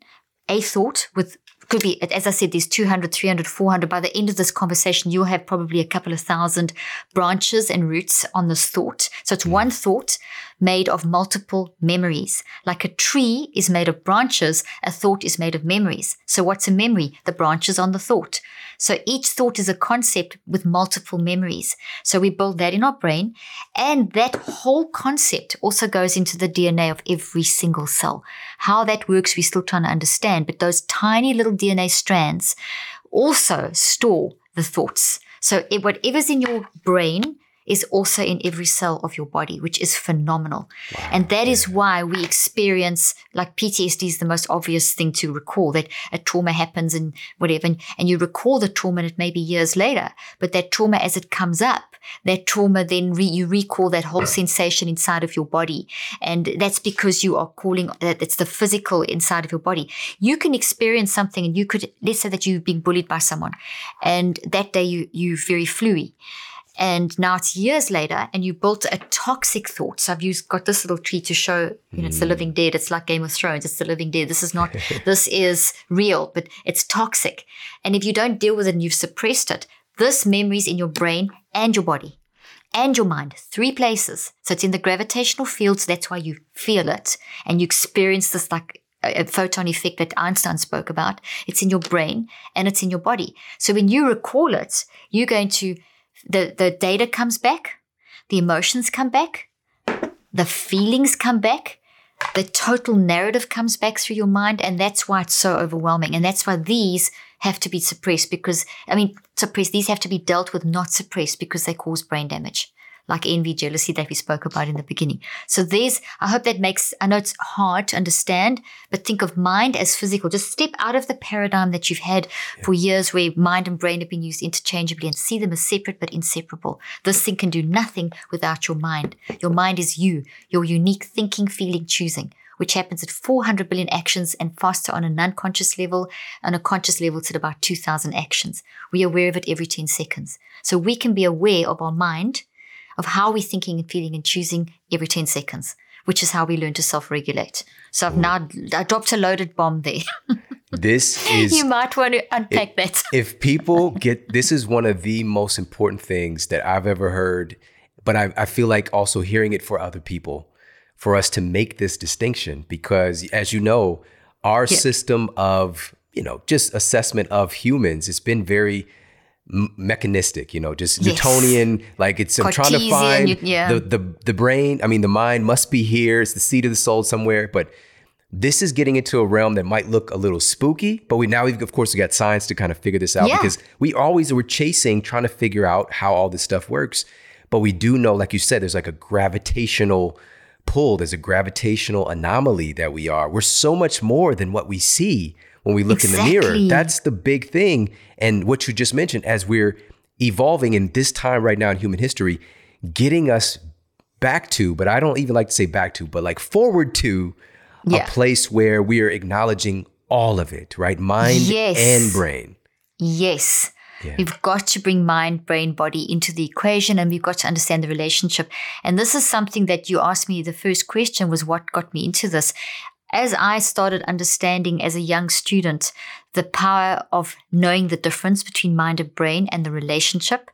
a thought with could be, as I said, there's 200, 300, 400. By the end of this conversation, you'll have probably a couple of thousand branches and roots on this thought. So it's mm. one thought made of multiple memories. Like a tree is made of branches, a thought is made of memories. So what's a memory? The branches on the thought. So each thought is a concept with multiple memories. So we build that in our brain. And that whole concept also goes into the DNA of every single cell. How that works, we're still trying to understand. But those tiny little DNA strands also store the thoughts. So whatever's in your brain is also in every cell of your body, which is phenomenal. Wow. And that is why we experience like PTSD is the most obvious thing to recall that a trauma happens and whatever. And, and you recall the trauma and it may be years later, but that trauma as it comes up, that trauma then re- you recall that whole sensation inside of your body. And that's because you are calling that it's the physical inside of your body. You can experience something and you could, let's say that you've been bullied by someone and that day you, you're very fluey and now it's years later, and you built a toxic thought. So I've used got this little tree to show, you know, it's the mm. living dead. It's like Game of Thrones. It's the living dead. This is not, this is real, but it's toxic. And if you don't deal with it and you've suppressed it, this memory is in your brain and your body and your mind, three places. So it's in the gravitational fields. That's why you feel it and you experience this like a photon effect that Einstein spoke about. It's in your brain and it's in your body. So when you recall it, you're going to the, the data comes back, the emotions come back, the feelings come back, the total narrative comes back through your mind. And that's why it's so overwhelming. And that's why these have to be suppressed because, I mean, suppressed, these have to be dealt with, not suppressed because they cause brain damage like envy, jealousy that we spoke about in the beginning. So there's, I hope that makes, I know it's hard to understand, but think of mind as physical. Just step out of the paradigm that you've had yeah. for years where mind and brain have been used interchangeably and see them as separate but inseparable. This thing can do nothing without your mind. Your mind is you, your unique thinking, feeling, choosing which happens at 400 billion actions and faster on a non-conscious level. On a conscious level, it's at about 2000 actions. We are aware of it every 10 seconds. So we can be aware of our mind of how we're thinking and feeling and choosing every 10 seconds, which is how we learn to self regulate. So I've now I dropped a loaded bomb there. this is. You might want to unpack if, that. if people get this, is one of the most important things that I've ever heard, but I, I feel like also hearing it for other people for us to make this distinction because, as you know, our yeah. system of you know just assessment of humans it's been very mechanistic, you know, just yes. Newtonian. Like it's I'm trying to find yeah. the the the brain. I mean, the mind must be here. It's the seat of the soul somewhere. But this is getting into a realm that might look a little spooky. But we now, we've, of course, we got science to kind of figure this out yeah. because we always were chasing, trying to figure out how all this stuff works. But we do know, like you said, there's like a gravitational pull. There's a gravitational anomaly that we are. We're so much more than what we see when we look exactly. in the mirror. That's the big thing. And what you just mentioned, as we're evolving in this time right now in human history, getting us back to, but I don't even like to say back to, but like forward to yeah. a place where we are acknowledging all of it, right? Mind yes. and brain. Yes. Yeah. We've got to bring mind, brain, body into the equation and we've got to understand the relationship. And this is something that you asked me. The first question was what got me into this as I started understanding as a young student the power of knowing the difference between mind and brain and the relationship,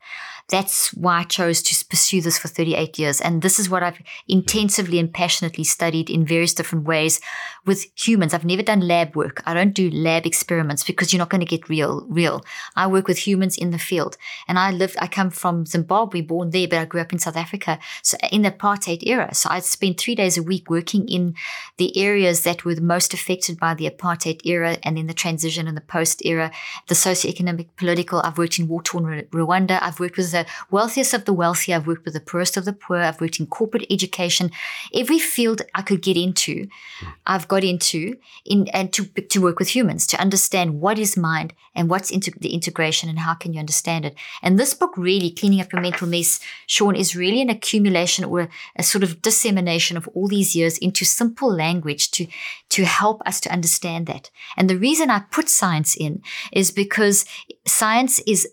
that's why I chose to pursue this for 38 years. And this is what I've intensively and passionately studied in various different ways with humans. I've never done lab work. I don't do lab experiments because you're not going to get real, real. I work with humans in the field. And I lived, I come from Zimbabwe, born there, but I grew up in South Africa. So uh, in the apartheid era. So I spent three days a week working in the areas that were the most affected by the apartheid era and then the transition and the post era, the socioeconomic, political. I've worked in war torn Rwanda. I've worked with the wealthiest of the wealthy. I've worked with the poorest of the poor. I've worked in corporate education. Every field I could get into, hmm. I've got into in and to to work with humans to understand what is mind and what's into the integration and how can you understand it. And this book really, cleaning up your mental mess, Shawn, is really an accumulation or a, a sort of dissemination of all these years into simple language to to help us to understand that. And the reason I put science in is because science is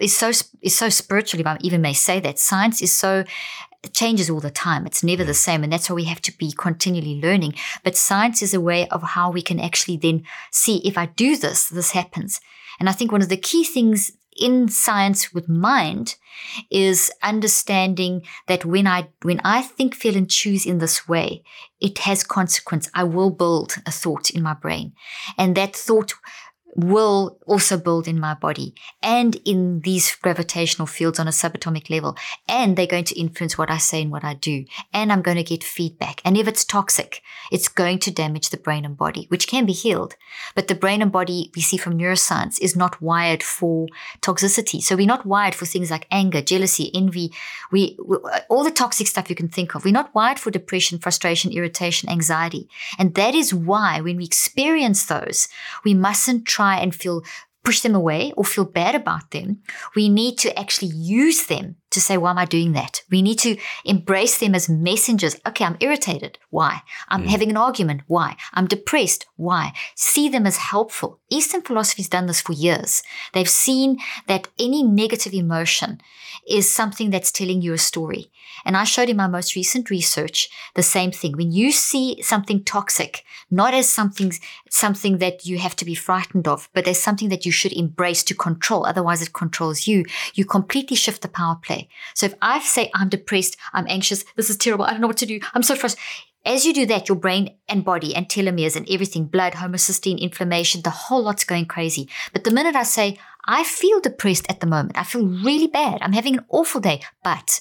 is so is so spiritually, I even may say that science is so changes all the time. It's never the same. And that's why we have to be continually learning. But science is a way of how we can actually then see if I do this, this happens. And I think one of the key things in science with mind is understanding that when I when I think, feel, and choose in this way, it has consequence. I will build a thought in my brain. And that thought will also build in my body and in these gravitational fields on a subatomic level. And they're going to influence what I say and what I do. And I'm going to get feedback. And if it's toxic, it's going to damage the brain and body, which can be healed. But the brain and body we see from neuroscience is not wired for toxicity. So we're not wired for things like anger, jealousy, envy. We, we all the toxic stuff you can think of. We're not wired for depression, frustration, irritation, anxiety. And that is why when we experience those, we mustn't try and feel push them away or feel bad about them. We need to actually use them to say, why am I doing that? We need to embrace them as messengers. Okay, I'm irritated. Why? I'm mm. having an argument. Why? I'm depressed. Why? See them as helpful. Eastern philosophy's done this for years. They've seen that any negative emotion is something that's telling you a story. And I showed in my most recent research the same thing. When you see something toxic, not as something, something that you have to be frightened of, but as something that you should embrace to control. Otherwise it controls you. You completely shift the power play. So if I say I'm depressed, I'm anxious, this is terrible, I don't know what to do, I'm so frustrated. As you do that, your brain and body and telomeres and everything, blood, homocysteine, inflammation, the whole lot's going crazy. But the minute I say, I feel depressed at the moment, I feel really bad, I'm having an awful day, but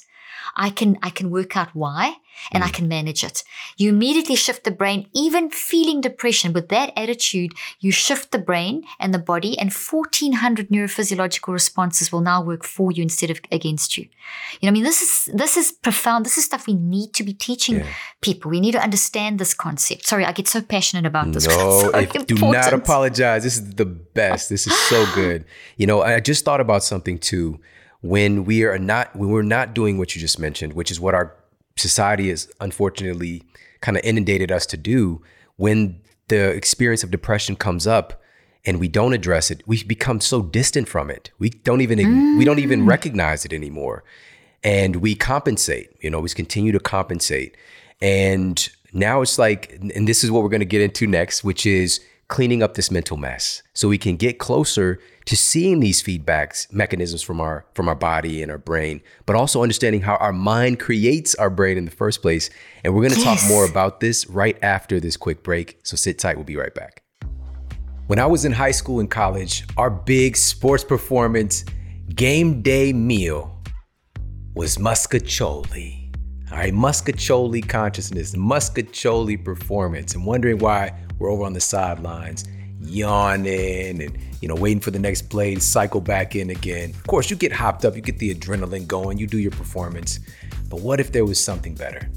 I can I can work out why and I mm. can manage it. You immediately shift the brain, even feeling depression with that attitude, you shift the brain and the body, and 1400 neurophysiological responses will now work for you instead of against you. You know, I mean, this is this is profound. This is stuff we need to be teaching Yeah. people. We need to understand this concept. Sorry, I get so passionate about this. No, so if, do not apologize. This is the best. This is so good. You know, I just thought about something too. When we are not, when we're not doing what you just mentioned, which is what our society has unfortunately kind of inundated us to do. When the experience of depression comes up and we don't address it, we become so distant from it. We don't even we don't even mm. recognize it anymore, and we compensate. You know, we continue to compensate, and now it's like, and this is what we're going to get into next, which is cleaning up this mental mess so we can get closer to seeing these feedbacks mechanisms from our from our body and our brain but also understanding how our mind creates our brain in the first place. And we're going to talk more about this right after this quick break so sit tight we'll be right back. When I was in high school and college, our big sports performance game day meal was mostaccioli. All right, mostaccioli consciousness, mostaccioli performance, and wondering why we're over on the sidelines, yawning and you know waiting for the next play to cycle back in again. Of course, you get hopped up, you get the adrenaline going, you do your performance. But what if there was something better?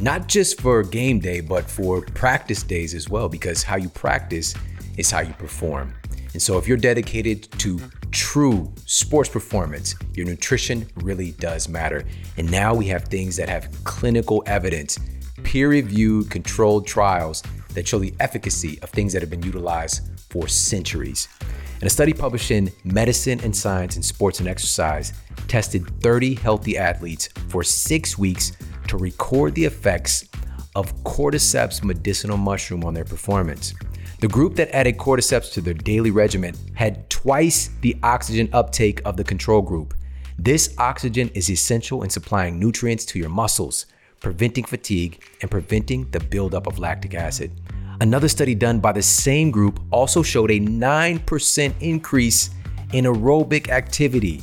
not just for game day, but for practice days as well, because how you practice is how you perform. And so, if you're dedicated to true sports performance, your nutrition really does matter. And now we have things that have clinical evidence, peer reviewed, controlled trials that show the efficacy of things that have been utilized for centuries. And a study published in Medicine and Science in Sports and Exercise tested 30 healthy athletes for six weeks to record the effects of cordyceps medicinal mushroom on their performance. The group that added cordyceps to their daily regimen had twice the oxygen uptake of the control group. This oxygen is essential in supplying nutrients to your muscles, preventing fatigue, and preventing the buildup of lactic acid. Another study done by the same group also showed a 9% increase in aerobic activity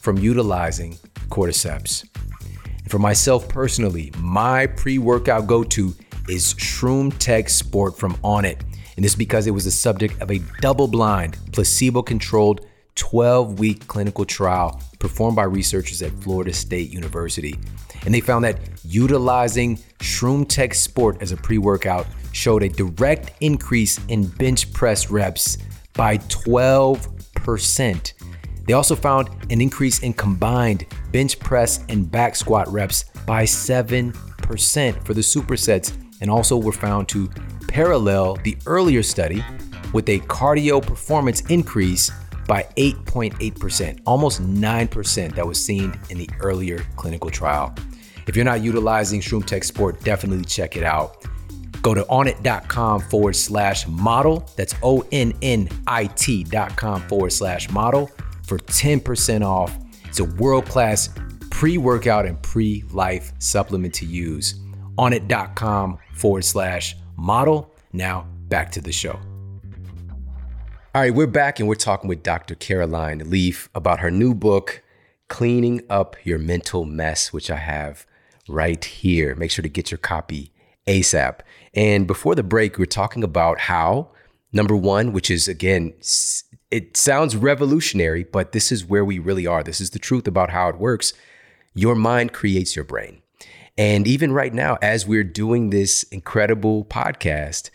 from utilizing cordyceps. And for myself personally, my pre workout go to is Shroom Tech Sport from Onnit. And this is because it was the subject of a double blind, placebo controlled 12 week clinical trial performed by researchers at Florida State University. And they found that utilizing Shroom Tech Sport as a pre workout showed a direct increase in bench press reps by 12%. They also found an increase in combined bench press and back squat reps by 7% for the supersets, and also were found to parallel the earlier study with a cardio performance increase by 8.8%, almost 9% that was seen in the earlier clinical trial. If you're not utilizing Shroom Tech Sport, definitely check it out. Go to onnit.com forward slash model. That's O N N I T.com forward slash model for 10% off. It's a world class pre workout and pre life supplement to use. Onnit.com forward slash model. Now back to the show. All right, we're back and we're talking with Dr. Caroline Leaf about her new book, Cleaning Up Your Mental Mess, which I have right here. Make sure to get your copy ASAP. And before the break, we we're talking about how, number one, which is again, it sounds revolutionary, but this is where we really are. This is the truth about how it works. Your mind creates your brain. And even right now, as we're doing this incredible podcast,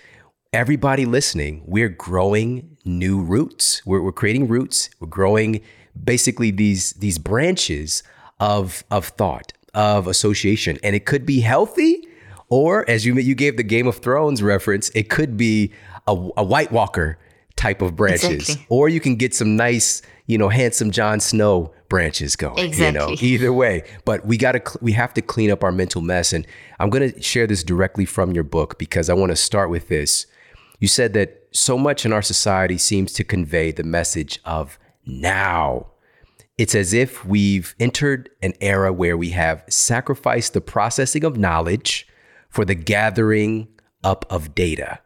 everybody listening, we're growing new roots. We're, we're creating roots. We're growing basically these these branches of of thought, of association, and it could be healthy, or as you you gave the Game of Thrones reference, it could be a, a White Walker type of branches, Exactly. or you can get some nice, you know, handsome Jon Snow branches going. Exactly. You know, either way but we got to we have to clean up our mental mess and i'm going to share this directly from your book because i want to start with this you said that so much in our society seems to convey the message of now it's as if we've entered an era where we have sacrificed the processing of knowledge for the gathering up of data.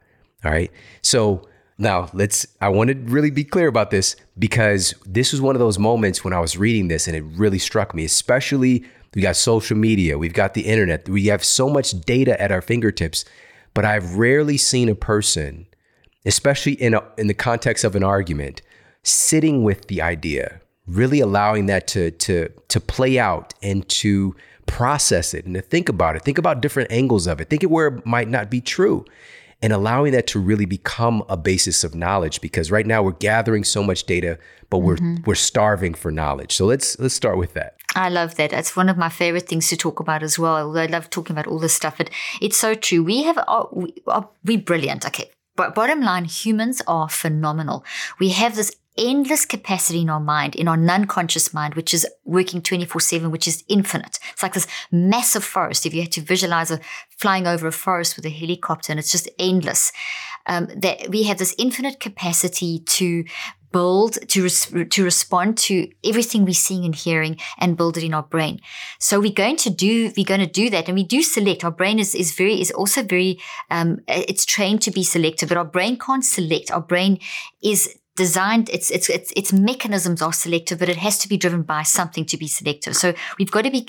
All right. So now let's, I want to really be clear about this because this was one of those moments when I was reading this and it really struck me, especially we got social media, we've got the internet, we have so much data at our fingertips. But I've rarely seen a person, especially in a, in the context of an argument, sitting with the idea, really allowing that to to to play out and to process it and to think about it. Think about different angles of it. Think it where it might not be true and allowing that to really become a basis of knowledge because right now we're gathering so much data but we're mm-hmm. we're starving for knowledge so let's let's start with that I love that. It's one of my favorite things to talk about as well. I love talking about all this stuff. It's so true. We have, oh, we are we brilliant. Okay. But bottom line, humans are phenomenal. We have this endless capacity in our mind, in our non-conscious mind, which is working 24-7, which is infinite. It's like this massive forest. If you had to visualize a flying over a forest with a helicopter and it's just endless. Um, that we have this infinite capacity to build to res- to respond to everything we're seeing and hearing and build it in our brain. So we're going to do we're going to do that and we do select. Our brain is is very is also very um, it's trained to be selective but our brain can't select. Our brain is designed its, its its its mechanisms are selective but it has to be driven by something to be selective. So we've got to be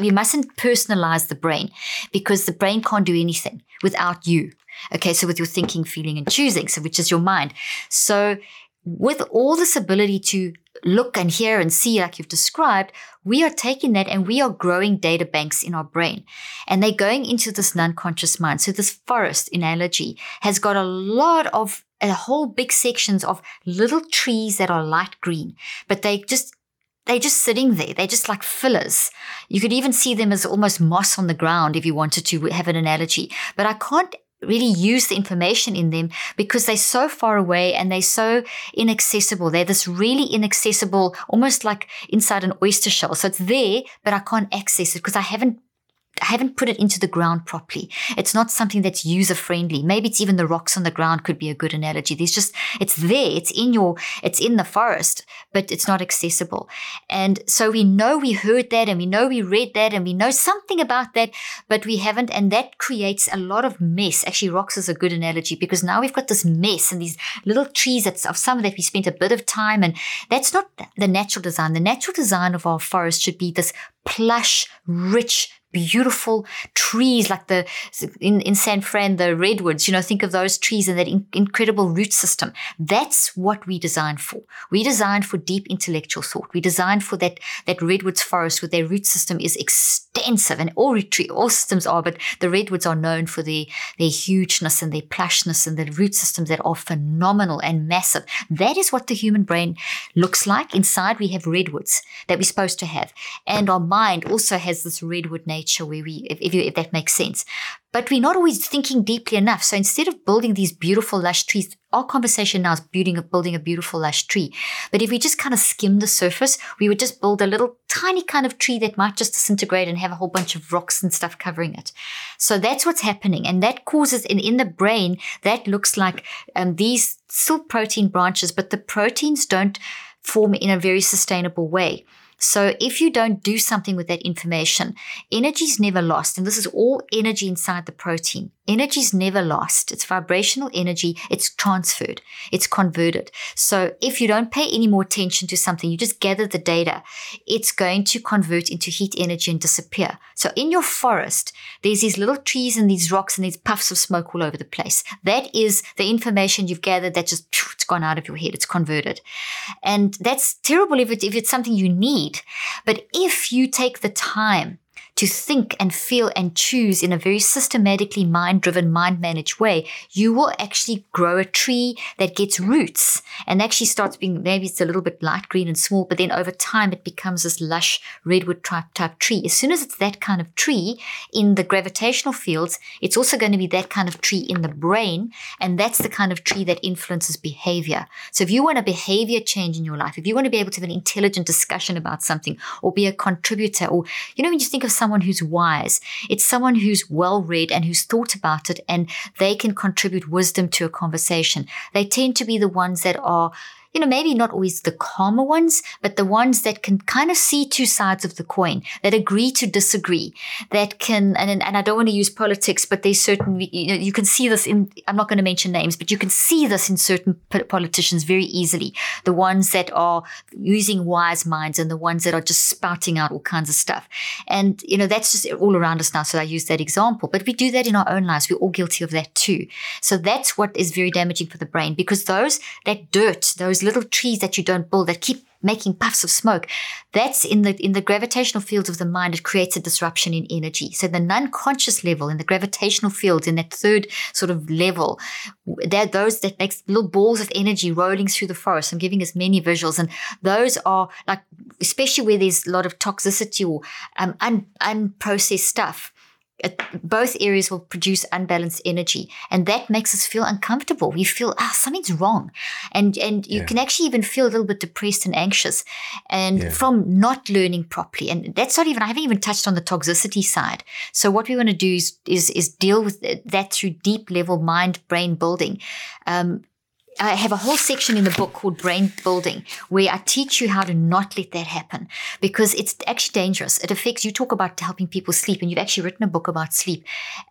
we mustn't personalize the brain because the brain can't do anything without you. Okay so with your thinking feeling and choosing so which is your mind. So with all this ability to look and hear and see, like you've described, we are taking that and we are growing data banks in our brain. And they're going into this non conscious mind. So, this forest analogy has got a lot of a whole big sections of little trees that are light green, but they just they're just sitting there. They're just like fillers. You could even see them as almost moss on the ground if you wanted to have an analogy. But I can't really use the information in them because they're so far away and they're so inaccessible. They're this really inaccessible, almost like inside an oyster shell. So it's there, but I can't access it because I haven't I haven't put it into the ground properly. It's not something that's user friendly. Maybe it's even the rocks on the ground could be a good analogy. There's just, it's there. It's in your, it's in the forest, but it's not accessible. And so we know we heard that and we know we read that and we know something about that, but we haven't. And that creates a lot of mess. Actually, rocks is a good analogy because now we've got this mess and these little trees that's of some that we spent a bit of time. And that's not the natural design. The natural design of our forest should be this plush, rich, beautiful trees like the in, in San Fran, the redwoods, you know, think of those trees and that in, incredible root system. That's what we designed for. We designed for deep intellectual thought. We designed for that, that redwoods forest where their root system is extensive and all retreat, all systems are, but the redwoods are known for their, their hugeness and their plushness and the root systems that are phenomenal and massive. That is what the human brain looks like. Inside we have redwoods that we're supposed to have. And our mind also has this redwood nature nature where we, if, if, if that makes sense. But we're not always thinking deeply enough. So instead of building these beautiful lush trees, our conversation now is building a, building a beautiful lush tree. But if we just kind of skim the surface, we would just build a little tiny kind of tree that might just disintegrate and have a whole bunch of rocks and stuff covering it. So that's what's happening. And that causes, in, in the brain, that looks like um, these still protein branches, but the proteins don't form in a very sustainable way. So if you don't do something with that information, energy is never lost. And this is all energy inside the protein. Energy is never lost. It's vibrational energy. It's transferred. It's converted. So if you don't pay any more attention to something, you just gather the data, it's going to convert into heat energy and disappear. So in your forest, there's these little trees and these rocks and these puffs of smoke all over the place. That is the information you've gathered that just, it's gone out of your head. It's converted. And that's terrible if, it, if it's something you need. But if you take the time to think and feel and choose in a very systematically mind driven, mind managed way, you will actually grow a tree that gets roots and actually starts being maybe it's a little bit light green and small, but then over time it becomes this lush redwood type, type tree. As soon as it's that kind of tree in the gravitational fields, it's also going to be that kind of tree in the brain. And that's the kind of tree that influences behavior. So if you want a behavior change in your life, if you want to be able to have an intelligent discussion about something or be a contributor, or, you know, when you think of someone someone who's wise. It's someone who's well read and who's thought about it and they can contribute wisdom to a conversation. They tend to be the ones that are you know, maybe not always the calmer ones, but the ones that can kind of see two sides of the coin, that agree to disagree, that can, and, and I don't want to use politics, but there's certain, you know, you can see this in, I'm not going to mention names, but you can see this in certain politicians very easily. The ones that are using wise minds and the ones that are just spouting out all kinds of stuff. And, you know, that's just all around us now. So I use that example, but we do that in our own lives. We're all guilty of that too. So that's what is very damaging for the brain because those, that dirt, those little trees that you don't build that keep making puffs of smoke that's in the in the gravitational fields of the mind it creates a disruption in energy. So the non-conscious level in the gravitational fields in that third sort of level they're those that makes little balls of energy rolling through the forest. I'm giving as many visuals and those are like especially where there's a lot of toxicity or um, un, unprocessed stuff both areas will produce unbalanced energy and that makes us feel uncomfortable. We feel ah something's wrong. And and you yeah. can actually even feel a little bit depressed and anxious and yeah. from not learning properly. And that's not even i haven't even touched on the toxicity side. So what we want to do is is, is deal with that through deep level mind brain building. Um, I have a whole section in the book called Brain Building where I teach you how to not let that happen because it's actually dangerous. It affects, you talk about helping people sleep, and you've actually written a book about sleep.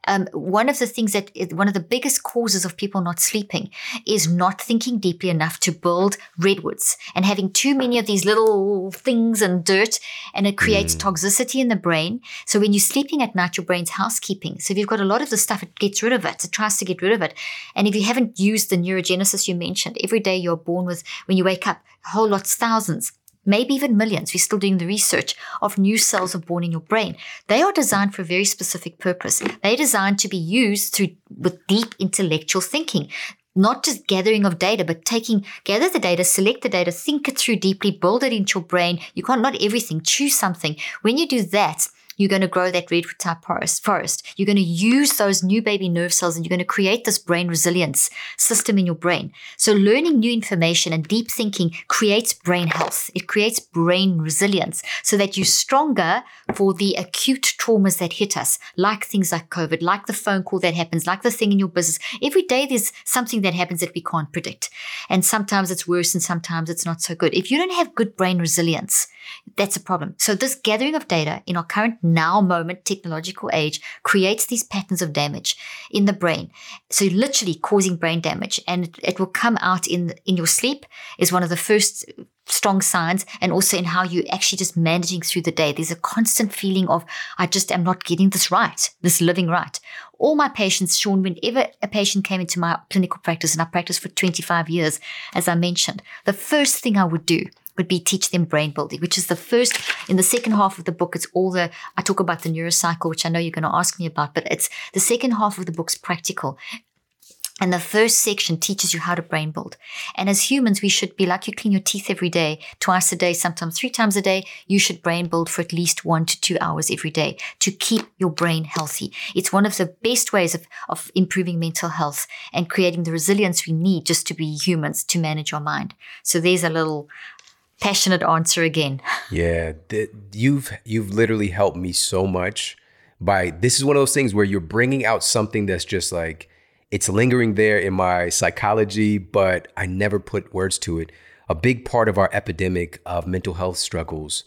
Um, one of the things that, one of the biggest causes of people not sleeping is not thinking deeply enough to build redwoods and having too many of these little things and dirt, and it creates mm. toxicity in the brain. So when you're sleeping at night, your brain's housekeeping. So if you've got a lot of the stuff, it gets rid of it, it tries to get rid of it. And if you haven't used the neurogenesis you mentioned, every day you're born with, when you wake up, a whole lots, thousands, maybe even millions. We're still doing the research of new cells are born in your brain. They are designed for a very specific purpose. They're designed to be used through with deep intellectual thinking. Not just gathering of data, but taking, gather the data, select the data, think it through deeply, build it into your brain. You can't, not everything, choose something. When you do that, you're going to grow that redwood type forest. You're going to use those new baby nerve cells and you're going to create this brain resilience system in your brain. So learning new information and deep thinking creates brain health. It creates brain resilience so that you're stronger for the acute traumas that hit us, like things like COVID, like the phone call that happens, like the thing in your business. Every day there's something that happens that we can't predict. And sometimes it's worse and sometimes it's not so good. If you don't have good brain resilience, that's a problem. So this gathering of data in our current now moment technological age creates these patterns of damage in the brain. So literally causing brain damage and it, will come out in, in your sleep is one of the first strong signs and also in how you actually just managing through the day. There's a constant feeling of, I just am not getting this right, this living right. All my patients, Shawn, whenever a patient came into my clinical practice, and I practiced for 25 years, as I mentioned, the first thing I would do would be teach them brain building, which is the first in the second half of the book. It's all the I talk about the neurocycle, which I know you're going to ask me about, but it's the second half of the book's practical. And the first section teaches you how to brain build. And as humans, we should be like you clean your teeth every day, twice a day, sometimes three times a day. You should brain build for at least one to two hours every day to keep your brain healthy. It's one of the best ways of, of improving mental health and creating the resilience we need just to be humans to manage our mind. So there's a little passionate answer again. Yeah, th- you've you've literally helped me so much by this is one of those things where you're bringing out something that's just like it's lingering there in my psychology, but I never put words to it. A big part of our epidemic of mental health struggles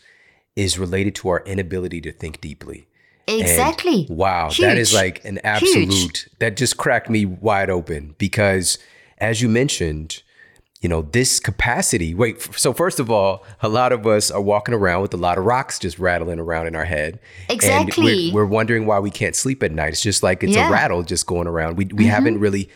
is related to our inability to think deeply. Exactly. And wow, Huge. that is like an absolute Huge. that just cracked me wide open because as you mentioned, you know, this capacity. Wait, so first of all, a lot of us are walking around with a lot of rocks just rattling around in our head. Exactly. And we're, we're wondering why we can't sleep at night. It's just like it's yeah. a rattle just going around. We, we mm-hmm. haven't really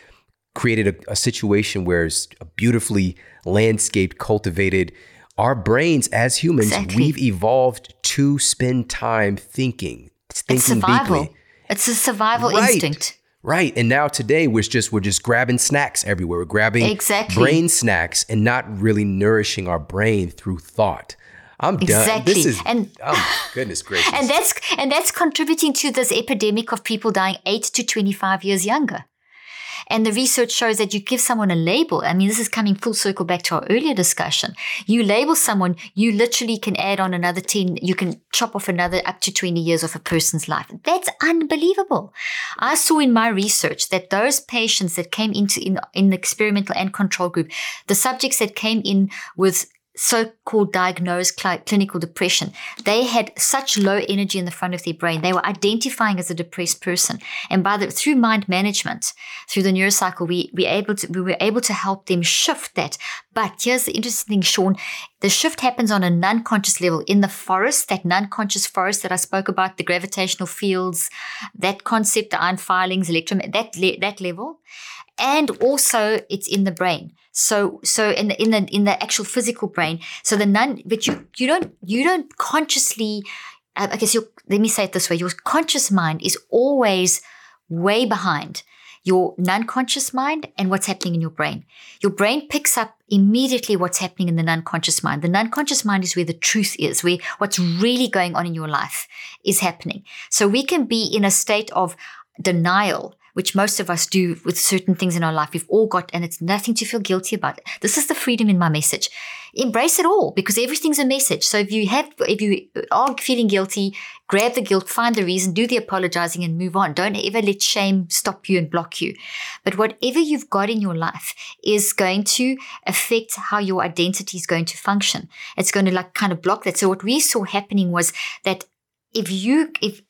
created a, a situation where it's a beautifully landscaped, cultivated. Our brains as humans, exactly. we've evolved to spend time thinking, thinking it's survival. deeply. It's a survival right. instinct. Right. And now today we're just we're just grabbing snacks everywhere. We're grabbing exactly. brain snacks and not really nourishing our brain through thought. I'm exactly. done. This is and oh, goodness gracious. And that's and that's contributing to this epidemic of people dying eight to twenty five years younger. And the research shows that you give someone a label. I mean, this is coming full circle back to our earlier discussion. You label someone, you literally can add on another 10, you can chop off another up to 20 years of a person's life. That's unbelievable. I saw in my research that those patients that came into in, in the experimental and control group, the subjects that came in with so-called diagnosed cl- clinical depression. They had such low energy in the front of their brain. They were identifying as a depressed person. And by the, through mind management, through the neurocycle, we, we able to, we were able to help them shift that. But here's the interesting thing, Shawn. The shift happens on a non-conscious level in the forest, that non-conscious forest that I spoke about, the gravitational fields, that concept, the ion filings, electrum, that, le- that level. And also it's in the brain. So so in the in the in the actual physical brain. So the non but you you don't you don't consciously uh, I guess you let me say it this way, your conscious mind is always way behind your non-conscious mind and what's happening in your brain. Your brain picks up immediately what's happening in the non-conscious mind. The non-conscious mind is where the truth is, where what's really going on in your life is happening. So we can be in a state of denial which most of us do with certain things in our life. We've all got, and it's nothing to feel guilty about. This is the freedom in my message. Embrace it all because everything's a message. So if you have, if you are feeling guilty, grab the guilt, find the reason, do the apologizing and move on. Don't ever let shame stop you and block you. But whatever you've got in your life is going to affect how your identity is going to function. It's going to like kind of block that. So what we saw happening was that if you if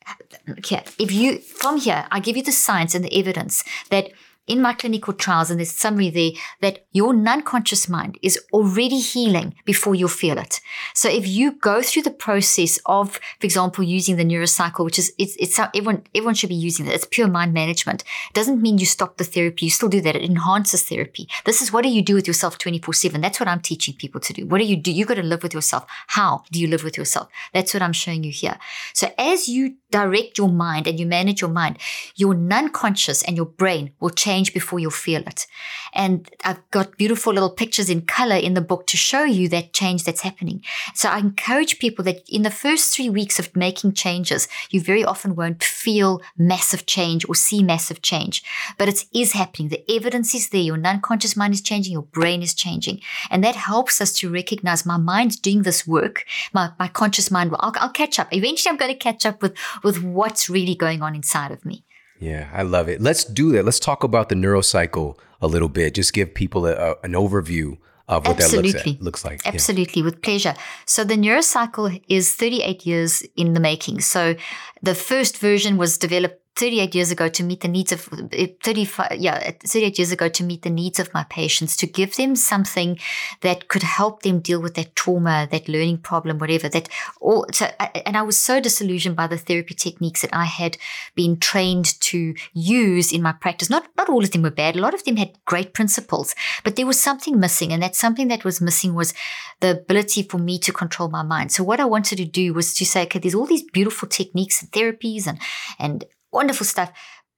if you from here i give you the science and the evidence that in my clinical trials, and there's summary there, that your non-conscious mind is already healing before you feel it. So if you go through the process of, for example, using the neurocycle, which is it's, it's everyone everyone should be using that. It's pure mind management. It doesn't mean you stop the therapy. You still do that. It enhances therapy. This is what do you do with yourself 24/7. That's what I'm teaching people to do. What do you do? You got to live with yourself. How do you live with yourself? That's what I'm showing you here. So as you direct your mind and you manage your mind, your non-conscious and your brain will change before you'll feel it. And I've got beautiful little pictures in color in the book to show you that change that's happening. So I encourage people that in the first three weeks of making changes, you very often won't feel massive change or see massive change, but it is happening. The evidence is there. Your non-conscious mind is changing. Your brain is changing. And that helps us to recognize my mind's doing this work. My, my conscious mind, will, I'll, I'll catch up. Eventually I'm going to catch up with with what's really going on inside of me. Yeah, I love it. Let's do that. Let's talk about the neurocycle a little bit. Just give people a, a, an overview of what Absolutely. that looks, at, looks like. Absolutely, yeah. with pleasure. So the neurocycle is 38 years in the making. So the first version was developed 38 years ago to meet the needs of eh, 35 yeah 38 years ago to meet the needs of my patients to give them something that could help them deal with that trauma that learning problem whatever that all so and I was so disillusioned by the therapy techniques that I had been trained to use in my practice. Not not all of them were bad. A lot of them had great principles but there was something missing and that something that was missing was the ability for me to control my mind. So what I wanted to do was to say okay there's all these beautiful techniques and therapies and and wonderful stuff.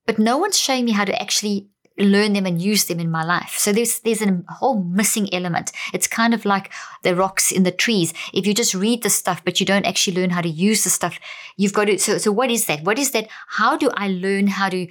But no one's showing me how to actually learn them and use them in my life. So there's there's a whole missing element. It's kind of like the rocks in the trees. If you just read the stuff but you don't actually learn how to use the stuff, you've got to so so what is that? What is that? How do I learn how to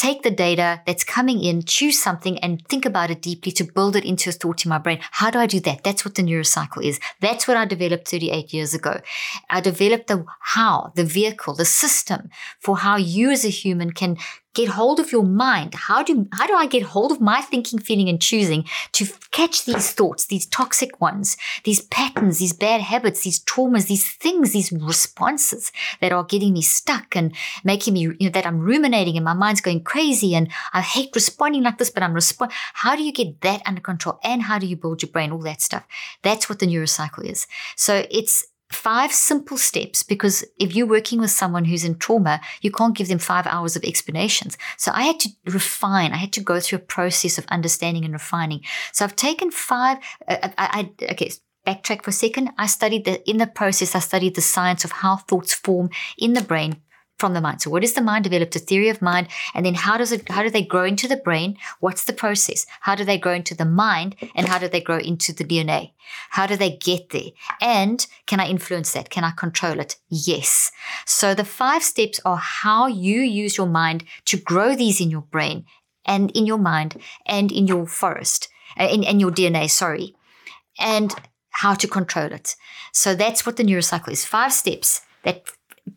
take the data that's coming in, choose something and think about it deeply to build it into a thought in my brain. How do I do that? That's what the neurocycle is. That's what I developed 38 years ago. I developed the how, the vehicle, the system for how you as a human can get hold of your mind. How do how do I get hold of my thinking, feeling, and choosing to catch these thoughts, these toxic ones, these patterns, these bad habits, these traumas, these things, these responses that are getting me stuck and making me you know, that I'm ruminating and my mind's going crazy and I hate responding like this, but I'm respond. How do you get that under control? And how do you build your brain? All that stuff. That's what the neurocycle is. So it's five simple steps because if you're working with someone who's in trauma, you can't give them five hours of explanations. So I had to refine. I had to go through a process of understanding and refining. So I've taken five. Uh, I, I, okay. Backtrack for a second. I studied the, in the process, I studied the science of how thoughts form in the brain from the mind. So what is the mind? Developed a theory of mind. And then how does it, how do they grow into the brain? What's the process? How do they grow into the mind? And how do they grow into the DNA? How do they get there? And can I influence that? Can I control it? Yes. So the five steps are how you use your mind to grow these in your brain and in your mind and in your forest, uh, in, in your DNA, sorry, and how to control it. So that's what the neurocycle is five steps that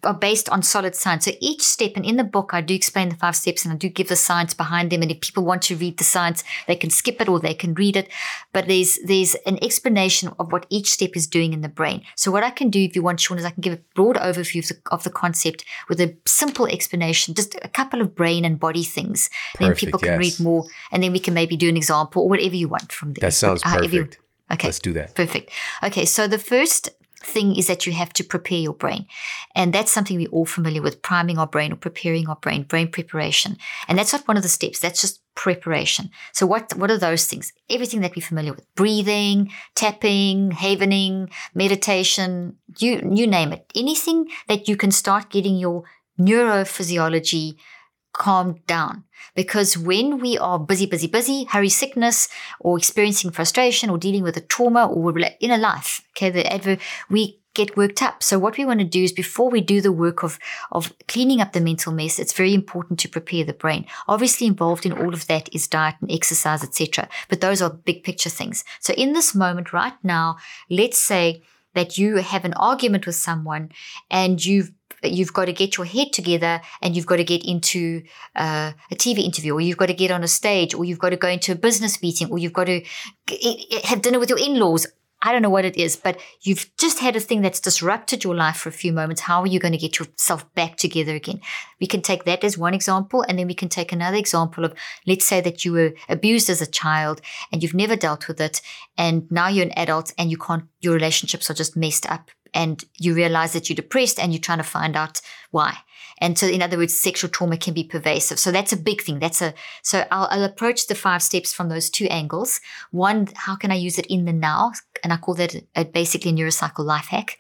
are based on solid science. So each step, and in the book, I do explain the five steps and I do give the science behind them. And if people want to read the science, they can skip it or they can read it. But there's there's an explanation of what each step is doing in the brain. So what I can do, if you want, Shawn, is I can give a broad overview of the, of the concept with a simple explanation, just a couple of brain and body things. Perfect, then people can yes. read more, and then we can maybe do an example or whatever you want from there. That sounds However you- perfect. Okay. Let's do that. Perfect. Okay, so the first thing is that you have to prepare your brain. And that's something we're all familiar with priming our brain or preparing our brain, brain preparation. And that's not one of the steps, that's just preparation. So, what, what are those things? Everything that we're familiar with breathing, tapping, havening, meditation, you, you name it. Anything that you can start getting your neurophysiology calmed down. Because when we are busy, busy, busy, hurry sickness, or experiencing frustration, or dealing with a trauma, or we're in a life, okay, the adver- we get worked up. So what we want to do is before we do the work of of cleaning up the mental mess, it's very important to prepare the brain. Obviously involved in all of that is diet and exercise, etc. But those are big picture things. So in this moment right now, let's say that you have an argument with someone and you've you've got to get your head together and you've got to get into uh, a TV interview or you've got to get on a stage or you've got to go into a business meeting or you've got to have dinner with your in-laws. I don't know what it is, but you've just had a thing that's disrupted your life for a few moments. How are you going to get yourself back together again? We can take that as one example, and then we can take another example of let's say that you were abused as a child and you've never dealt with it, and now you're an adult and you can't, your relationships are just messed up and you realize that you're depressed and you're trying to find out why. And so, in other words, sexual trauma can be pervasive. So that's a big thing. That's a so I'll, I'll approach the five steps from those two angles. One, how can I use it in the now? And I call that a, basically a neurocycle life hack.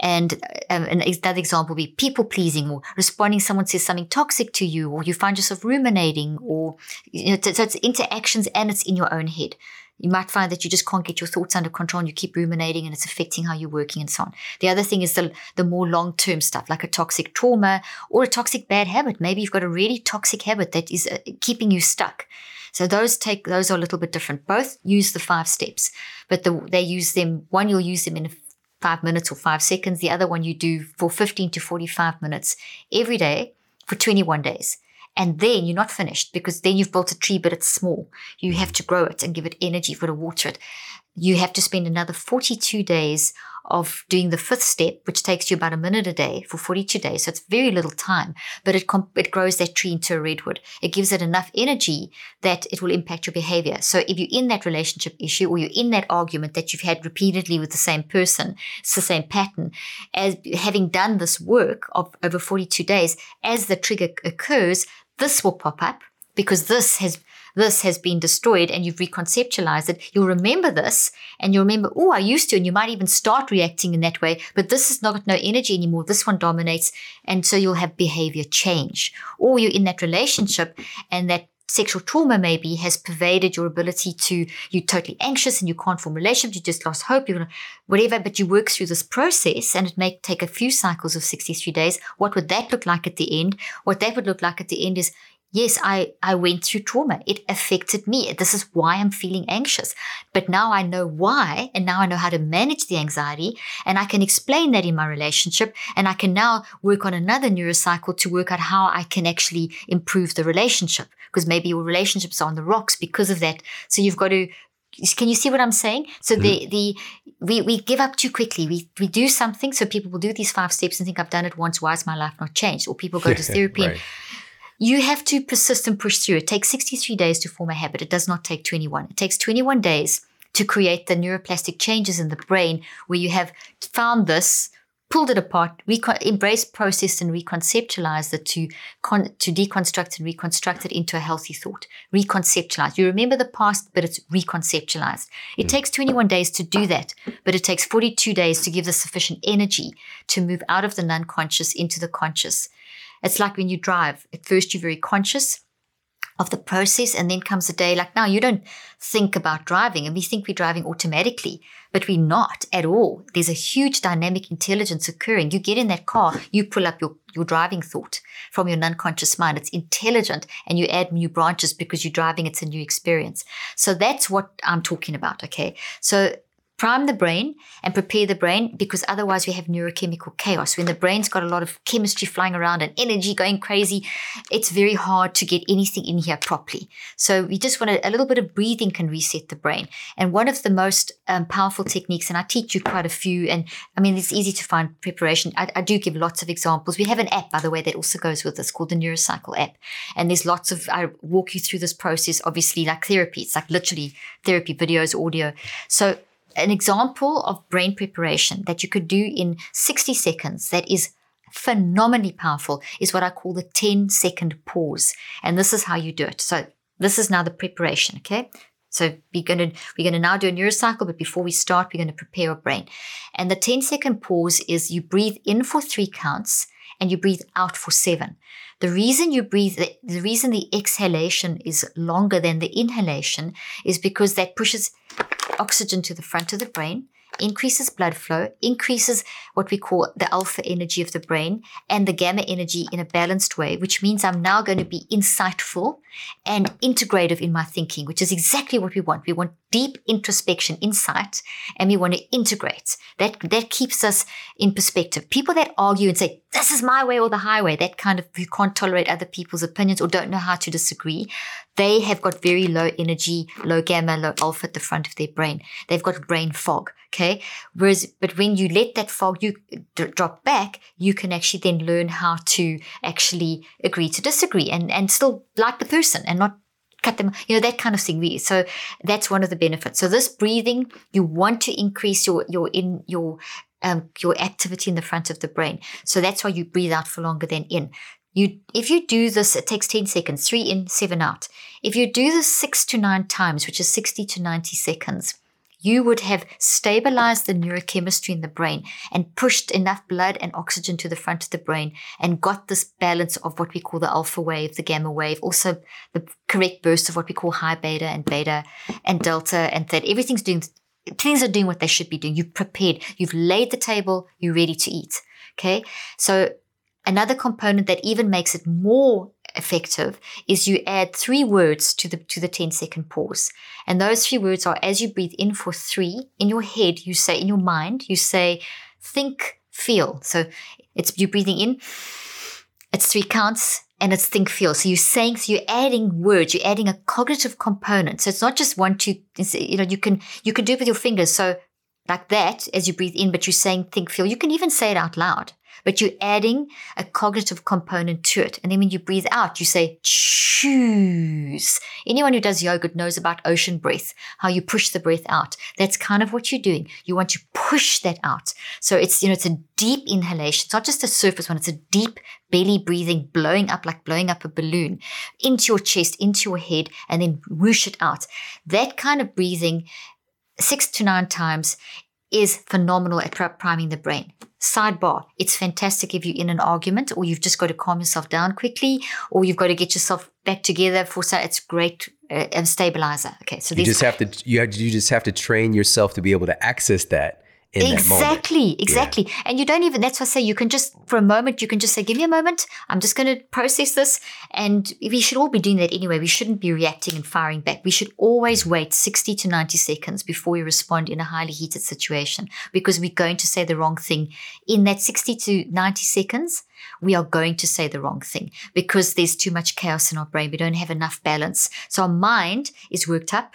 And um, another example would be people pleasing or responding. Someone says something toxic to you, or you find yourself ruminating, or you know, so it's interactions and it's in your own head. You might find that you just can't get your thoughts under control and you keep ruminating and it's affecting how you're working and so on. The other thing is the, the more long term stuff, like a toxic trauma or a toxic bad habit. Maybe you've got a really toxic habit that is uh, keeping you stuck. So those take those are a little bit different. Both use the five steps, but the, they use them. One you'll use them in five minutes or five seconds. The other one you do for 15 to 45 minutes every day for 21 days. And then you're not finished because then you've built a tree, but it's small. You have to grow it and give it energy for to water it. You have to spend another 42 days of doing the fifth step, which takes you about a minute a day for 42 days. So it's very little time, but it, comp- it grows that tree into a redwood. It gives it enough energy that it will impact your behavior. So if you're in that relationship issue or you're in that argument that you've had repeatedly with the same person, it's the same pattern, as having done this work of over 42 days, as the trigger occurs, this will pop up because this has this has been destroyed and you've reconceptualized it, you'll remember this and you'll remember, oh, I used to, and you might even start reacting in that way, but this is not got no energy anymore. This one dominates. And so you'll have behavior change. Or you're in that relationship and that sexual trauma maybe has pervaded your ability to you're totally anxious and you can't form relationships you just lost hope you whatever but you work through this process and it may take a few cycles of 63 days. What would that look like at the end? What that would look like at the end is yes i i went through trauma it affected me this is why i'm feeling anxious but now i know why and now i know how to manage the anxiety and i can explain that in my relationship and i can now work on another neurocycle to work out how i can actually improve the relationship because maybe your relationships are on the rocks because of that so you've got to can you see what I'm saying? So mm-hmm. the the we, we give up too quickly. We we do something, so people will do these five steps and think I've done it once. Why is my life not changed? Or people go to therapy. right. You have to persist and push through. It takes 63 days to form a habit. It does not take 21. It takes 21 days to create the neuroplastic changes in the brain where you have found this, pulled it apart, recon- embraced, processed, and reconceptualized it to, con- to deconstruct and reconstruct it into a healthy thought. Reconceptualize. You remember the past, but it's reconceptualized. It takes 21 days to do that, but it takes 42 days to give the sufficient energy to move out of the non conscious into the conscious. It's like when you drive. At first, you're very conscious. of the process. And then comes a day like now, you don't think about driving and we think we're driving automatically, but we're not at all. There's a huge dynamic intelligence occurring. You get in that car, you pull up your, your driving thought from your unconscious mind. It's intelligent and you add new branches because you're driving. It's a new experience. So that's what I'm talking about. Okay. So prime the brain and prepare the brain because otherwise we have neurochemical chaos. When the brain's got a lot of chemistry flying around and energy going crazy, it's very hard to get anything in here properly. So we just want a, a little bit of breathing can reset the brain. And one of the most um, powerful techniques, and I teach you quite a few, and I mean, it's easy to find preparation. I, I do give lots of examples. We have an app, by the way, that also goes with this called the Neurocycle app. And there's lots of, I walk you through this process, obviously like therapy. It's like literally therapy, videos, audio. So an example of brain preparation that you could do in 60 seconds that is phenomenally powerful is what I call the 10 second pause. And this is how you do it. So this is now the preparation, okay? So we're going to we're to now do a neurocycle, but before we start, we're going to prepare our brain. And the 10 second pause is you breathe in for three counts and you breathe out for seven. The reason you breathe, the reason the exhalation is longer than the inhalation is because that pushes oxygen to the front of the brain, increases blood flow, increases what we call the alpha energy of the brain and the gamma energy in a balanced way, which means I'm now going to be insightful and integrative in my thinking, which is exactly what we want. We want deep introspection, insight, and we want to integrate. That that keeps us in perspective. People that argue and say, this is my way or the highway, that kind of who can't tolerate other people's opinions or don't know how to disagree, they have got very low energy, low gamma, low alpha at the front of their brain. They've got brain fog. Okay. Whereas, but when you let that fog you d- drop back, you can actually then learn how to actually agree to disagree and, and still like the person and not cut them, you know, that kind of thing. So that's one of the benefits. So this breathing, you want to increase your, your in your, um, your activity in the front of the brain. So that's why you breathe out for longer than in. You, if you do this, it takes 10 seconds, three in, seven out. If you do this six to nine times, which is 60 to 90 seconds, you would have stabilized the neurochemistry in the brain and pushed enough blood and oxygen to the front of the brain and got this balance of what we call the alpha wave, the gamma wave, also the correct burst of what we call high beta and beta and delta and that everything's doing things are doing what they should be doing. You've prepared, you've laid the table, you're ready to eat. Okay. So another component that even makes it more effective is you add three words to the to the 10 second pause. And those three words are as you breathe in for three, in your head, you say in your mind, you say think, feel. So it's you breathing in, it's three counts, and it's think feel. So you're saying, so you're adding words, you're adding a cognitive component. So it's not just one, two, you know, you can you can do it with your fingers. So like that as you breathe in, but you're saying think feel. You can even say it out loud but you're adding a cognitive component to it. And then when you breathe out, you say choose. Anyone who does yoga knows about ocean breath, how you push the breath out. That's kind of what you're doing. You want to push that out. So it's, you know, it's a deep inhalation. It's not just a surface one. It's a deep belly breathing, blowing up like blowing up a balloon into your chest, into your head, and then whoosh it out. That kind of breathing six to nine times is phenomenal at priming the brain. Sidebar, it's fantastic if you're in an argument or you've just got to calm yourself down quickly or you've got to get yourself back together for so it's great uh, stabilizer. Okay, so you just have to you have, you just have to train yourself to be able to access that exactly exactly yeah. and you don't even that's why i say you can just for a moment you can just say give me a moment. I'm just going to process this. And we should all be doing that anyway. We shouldn't be reacting and firing back. We should always wait 60 to 90 seconds before we respond in a highly heated situation because we're going to say the wrong thing. In that 60 to 90 seconds we are going to say the wrong thing because there's too much chaos in our brain. We don't have enough balance. So our mind is worked up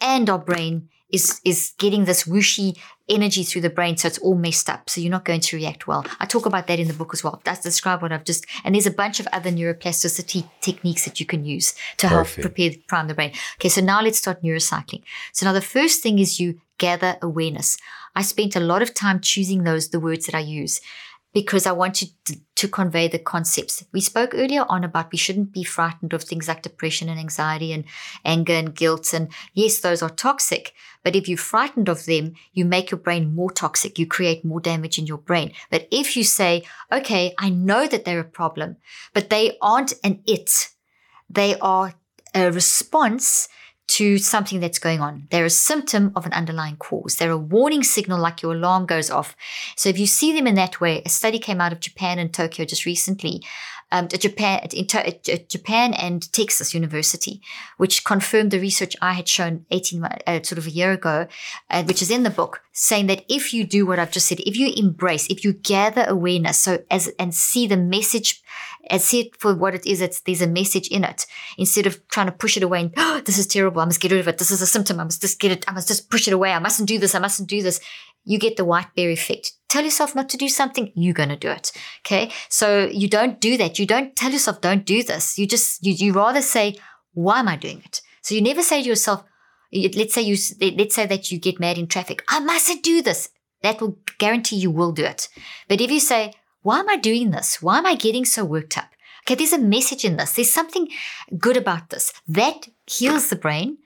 and our brain is is getting this whooshy energy through the brain, so it's all messed up. So you're not going to react well. I talk about that in the book as well. That's describe what I've just and there's a bunch of other neuroplasticity techniques that you can use to Perfect. help prepare prime the brain. Okay, so now let's start neurocycling. So now the first thing is you gather awareness. I spent a lot of time choosing those the words that I use because I wanted to, to, convey the concepts. We spoke earlier on about we shouldn't be frightened of things like depression and anxiety and anger and guilt. And yes, those are toxic. But if you're frightened of them, you make your brain more toxic. You create more damage in your brain. But if you say, okay, I know that they're a problem, but they aren't an it. They are a response to something that's going on. They're a symptom of an underlying cause. They're a warning signal like your alarm goes off. So if you see them in that way, a study came out of Japan and Tokyo just recently um, Japan, Japan and Texas University, which confirmed the research I had shown 18 uh, sort of a year ago, uh, which is in the book, saying that if you do what I've just said, if you embrace, if you gather awareness, so as and see the message, and see it for what it is, it's there's a message in it instead of trying to push it away and oh, this is terrible, I must get rid of it. This is a symptom, I must just get it, I must just push it away. I mustn't do this, I mustn't do this you get the white bear effect. Tell yourself not to do something, you're going to do it. Okay. So you don't do that. You don't tell yourself, don't do this. You just, you, you rather say, why am I doing it? So you never say to yourself, let's say you, let's say that you get mad in traffic. I mustn't do this. That will guarantee you will do it. But if you say, why am I doing this? Why am I getting so worked up? Okay. There's a message in this. There's something good about this that heals the brain.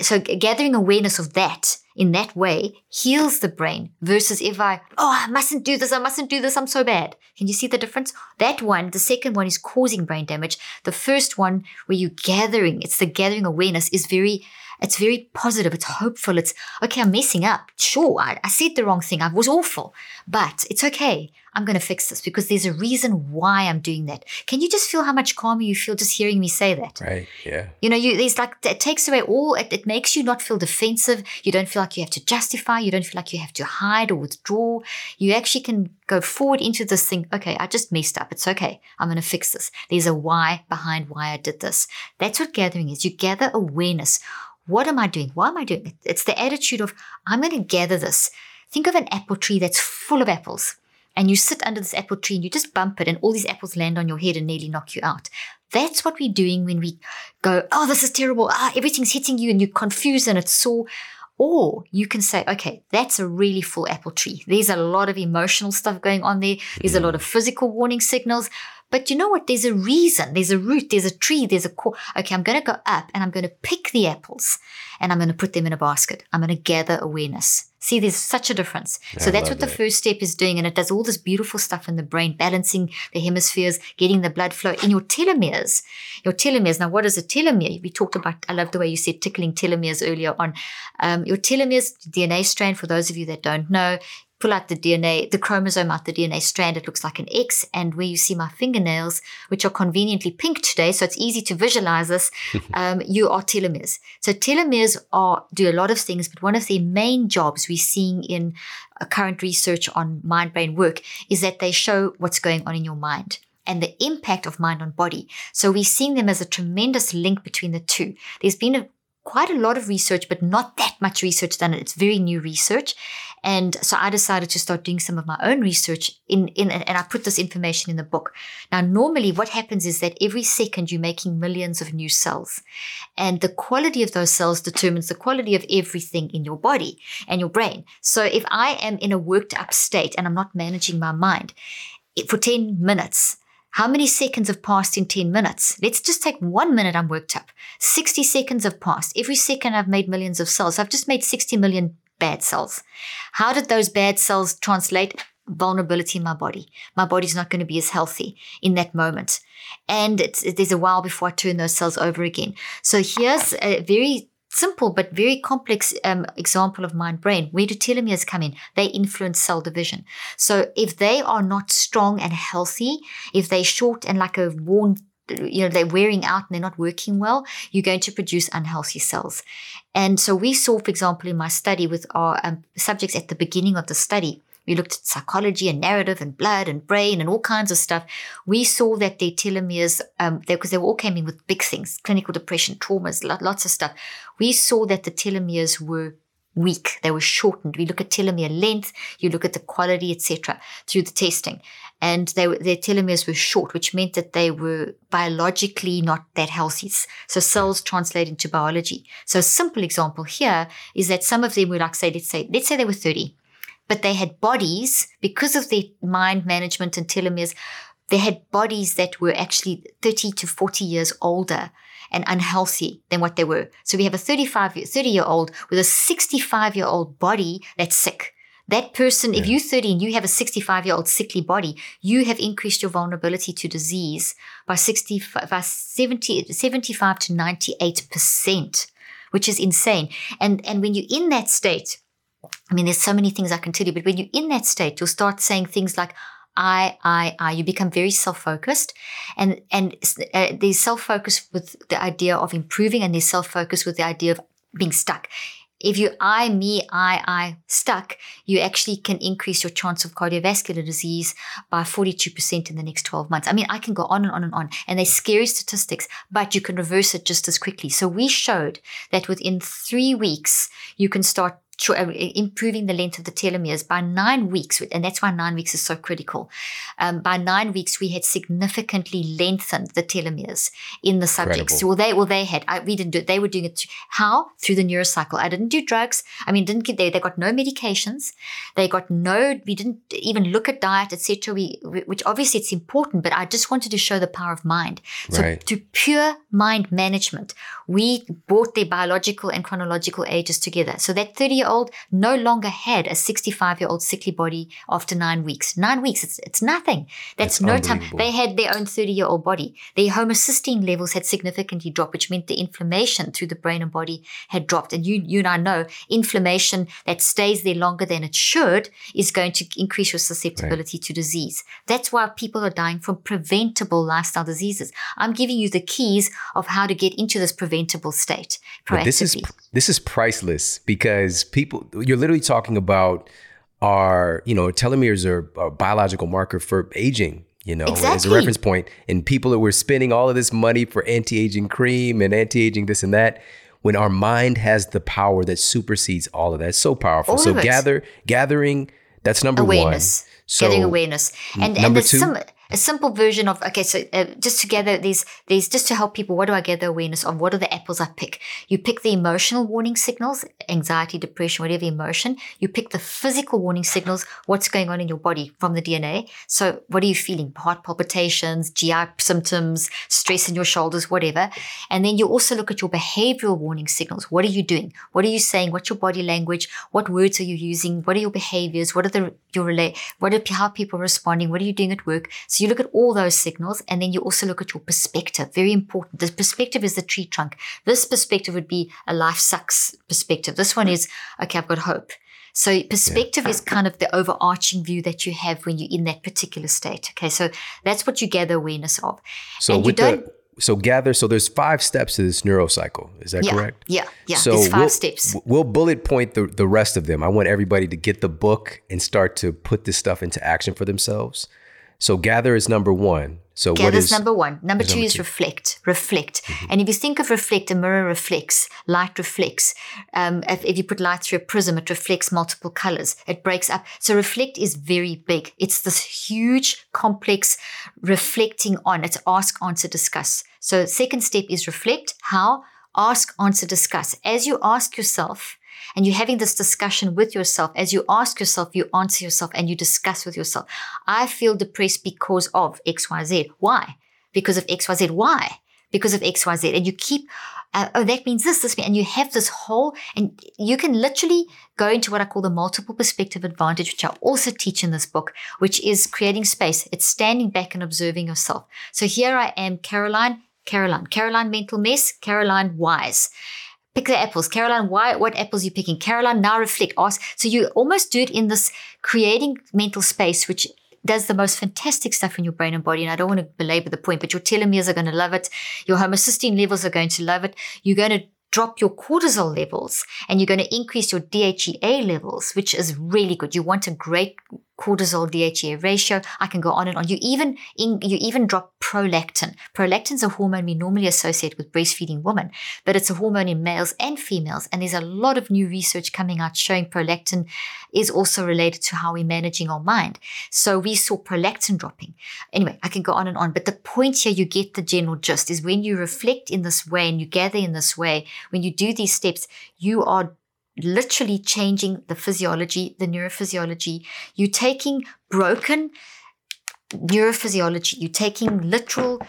So gathering awareness of that in that way heals the brain versus if I, oh, I mustn't do this, I mustn't do this, I'm so bad. Can you see the difference? That one, the second one is causing brain damage. The first one, where you're gathering, it's the gathering awareness, is very it's very positive. It's hopeful. It's okay. I'm messing up. Sure, I, I said the wrong thing. I was awful, but it's okay. I'm going to fix this because there's a reason why I'm doing that. Can you just feel how much calmer you feel just hearing me say that? Right. Yeah. You know, you there's like it takes away all. It, it makes you not feel defensive. You don't feel like you have to justify. You don't feel like you have to hide or withdraw. You actually can go forward into this thing. Okay, I just messed up. It's okay. I'm going to fix this. There's a why behind why I did this. That's what gathering is. You gather awareness what am I doing? Why am I doing it? It's the attitude of, I'm going to gather this. Think of an apple tree that's full of apples. And you sit under this apple tree and you just bump it, and all these apples land on your head and nearly knock you out. That's what we're doing when we go, oh, this is terrible. Ah, everything's hitting you and you're confused and it's sore. Or you can say, okay, that's a really full apple tree. There's a lot of emotional stuff going on there. There's a lot of physical warning signals. But you know what? There's a reason. There's a root. There's a tree. There's a core. Okay, I'm going to go up and I'm going to pick the apples and I'm going to put them in a basket. I'm going to gather awareness. See, there's such a difference. so that's what that. the first step is doing. And it does all this beautiful stuff in the brain, balancing the hemispheres, getting the blood flow in your telomeres. Your telomeres. Now, what is a telomere? We talked about, I love the way you said tickling telomeres earlier on. Um, your telomeres, DNA strand, for those of you that don't know, pull out the DNA, the chromosome out the DNA strand, it looks like an X. And where you see my fingernails, which are conveniently pink today, so it's easy to visualize this, um, you are telomeres. So telomeres are do a lot of things, but one of their main jobs we're seeing in current research on mind-brain work is that they show what's going on in your mind and the impact of mind on body. So we're seeing them as a tremendous link between the two. There's been a quite a lot of research, but not that much research done. It's very new research. And so I decided to start doing some of my own research in, in, and I put this information in the book. Now, normally what happens is that every second you're making millions of new cells and the quality of those cells determines the quality of everything in your body and your brain. So if I am in a worked up state and I'm not managing my mind for 10 minutes, how many seconds have passed in 10 minutes? Let's just take one minute I'm worked up. 60 seconds have passed. Every second I've made millions of cells. I've just made 60 million bad cells. How did those bad cells translate? Vulnerability in my body. My body's not going to be as healthy in that moment. And it's there's a while before I turn those cells over again. So here's a very simple but very complex um, example of mind brain. Where do telomeres come in? They influence cell division. So if they are not strong and healthy, if they're short and like a worn you know they're wearing out and they're not working well you're going to produce unhealthy cells and so we saw for example in my study with our um, subjects at the beginning of the study we looked at psychology and narrative and blood and brain and all kinds of stuff. We saw that their telomeres, um, because they, they all came in with big things, clinical depression, traumas, lots of stuff. We saw that the telomeres were weak. They were shortened. We look at telomere length, you look at the quality, etc., through the testing. And they, their telomeres were short, which meant that they were biologically not that healthy. So cells translate into biology. So a simple example here is that some of them were like, say, let's say, let's say they were 30 but they had bodies because of their mind management and telomeres. They had bodies that were actually 30 to 40 years older and unhealthy than what they were. So we have a 35, 30 year old with a 65 year old body that's sick. That person, yeah. if you're 30 and you have a 65 year old sickly body, you have increased your vulnerability to disease by 60, by 70, 75 to 98%, which is insane. And, and when you're in that state, I mean, there's so many things I can tell you, but when you're in that state, you'll start saying things like, I, I, I. You become very self-focused, and and uh, there's self-focus with the idea of improving, and there's self-focus with the idea of being stuck. If you I, me, I, I stuck, you actually can increase your chance of cardiovascular disease by 42% in the next 12 months. I mean, I can go on and on and on, and they're scary statistics, but you can reverse it just as quickly. So we showed that within three weeks, you can start improving the length of the telomeres by nine weeks, and that's why nine weeks is so critical. Um, by nine weeks, we had significantly lengthened the telomeres in the subjects. Well, they well they had. I, we didn't do it. They were doing it. How through the neurocycle. I didn't do drugs. I mean, didn't get they? They got no medications. They got no. We didn't even look at diet, etc. We, which obviously it's important, but I just wanted to show the power of mind. So right. to pure mind management, we brought their biological and chronological ages together. So that thirty year old no longer had a 65 year old sickly body after nine weeks. Nine weeks, it's, it's nothing. That's, That's no time. They had their own 30 year old body. Their homocysteine levels had significantly dropped, which meant the inflammation through the brain and body had dropped. And you, you and I know inflammation that stays there longer than it should is going to increase your susceptibility right. to disease. That's why people are dying from preventable lifestyle diseases. I'm giving you the keys of how to get into this preventable state. But this is this is priceless because people you're literally talking about our you know telomeres are a biological marker for aging you know exactly. as a reference point. And people that were spending all of this money for anti-aging cream and anti-aging this and that when our mind has the power that supersedes all of that it's so powerful. All so gather gathering that's number awareness. one so getting awareness. and number and two? some, a simple version of okay so uh, just to gather these these just to help people what do i gather awareness on what are the apples i pick? You pick the emotional warning signals anxiety depression whatever emotion. You pick the physical warning signals what's going on in your body from the dna so what are you feeling? Heart palpitations gi symptoms stress in your shoulders whatever. And then you also look at your behavioral warning signals. What are you doing? What are you saying? What's your body language? What words are you using? What are your behaviors? What are the your relate what are how people responding? What are you doing at work? So you look at all those signals and then you also look at your perspective. Very important. The perspective is the tree trunk. This perspective would be a life sucks perspective. This one mm. is, okay, I've got hope. So perspective yeah. is kind of the overarching view that you have when you're in that particular state. Okay. So that's what you gather awareness of. So and with the, so gather so there's five steps to this neurocycle is that yeah, correct yeah yeah so there's 5 we'll, steps we'll bullet point the, the rest of them i want everybody to get the book and start to put this stuff into action for themselves so gather is number one. So gather is number one. Number two number is two? reflect. Reflect. Mm-hmm. And if you think of reflect, a mirror reflects, light reflects. Um, if, if, you put light through a prism, it reflects multiple colors. It breaks up. So reflect is very big. It's this huge, complex reflecting on. It's ask, answer, discuss. So second step is reflect. How? Ask, answer, discuss. As you ask yourself, and you're having this discussion with yourself. As you ask yourself, you answer yourself and you discuss with yourself. I feel depressed because of XYZ. Why? Because of XYZ. Why? Because of XYZ. And you keep, uh, oh, that means this, this, and you have this whole, and you can literally go into what I call the multiple perspective advantage, which I also teach in this book, which is creating space. It's standing back and observing yourself. So here I am, Caroline, Caroline, Caroline mental mess, Caroline wise pick the apples. Caroline, why, what apples you picking? Caroline, now reflect, ask. So you almost do it in this creating mental space, which does the most fantastic stuff in your brain and body. And I don't want to belabor the point, but your telomeres are going to love it. Your homocysteine levels are going to love it. You're going to drop your cortisol levels and you're going to increase your DHEA levels, which is really good. You want a great cortisol DHEA ratio. I can go on and on. You even in, you even drop prolactin. Prolactin is a hormone we normally associate with breastfeeding women, but it's a hormone in males and females. And there's a lot of new research coming out showing prolactin is also related to how we're managing our mind. So we saw prolactin dropping. Anyway, I can go on and on, but the point here you get the general gist is when you reflect in this way and you gather in this way, when you do these steps, you are literally changing the physiology, the neurophysiology. You're taking broken neurophysiology, you're taking literal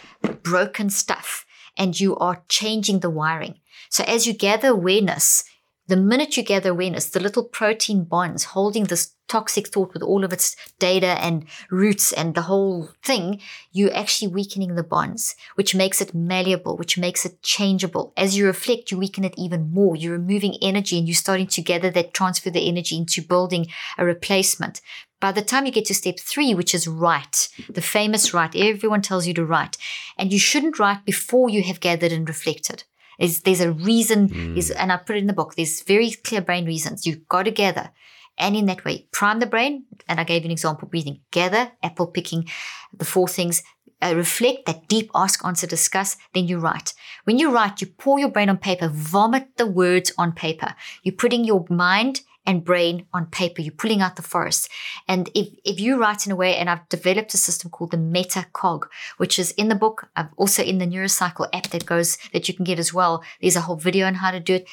broken stuff and you are changing the wiring. So as you gather awareness, the minute you gather awareness, the little protein bonds holding this toxic thought with all of its data and roots and the whole thing, you're actually weakening the bonds, which makes it malleable, which makes it changeable. As you reflect, you weaken it even more. You're removing energy and you're starting to gather that transfer the energy into building a replacement. By the time you get to step three, which is write, the famous write, everyone tells you to write. And you shouldn't write before you have gathered and reflected. There's, there's a reason, mm. and I put it in the book, there's very clear brain reasons. You've got to gather. And in that way, prime the brain. And I gave you an example breathing. Gather, apple picking, the four things. Uh, reflect, that deep ask, answer, discuss, then you write. When you write, you pour your brain on paper, vomit the words on paper. You're putting your mind and brain on paper. You're pulling out the forest. And if, if you write in a way, and I've developed a system called the Metacog, which is in the book, I've also in the Neurocycle app that goes, that you can get as well. There's a whole video on how to do it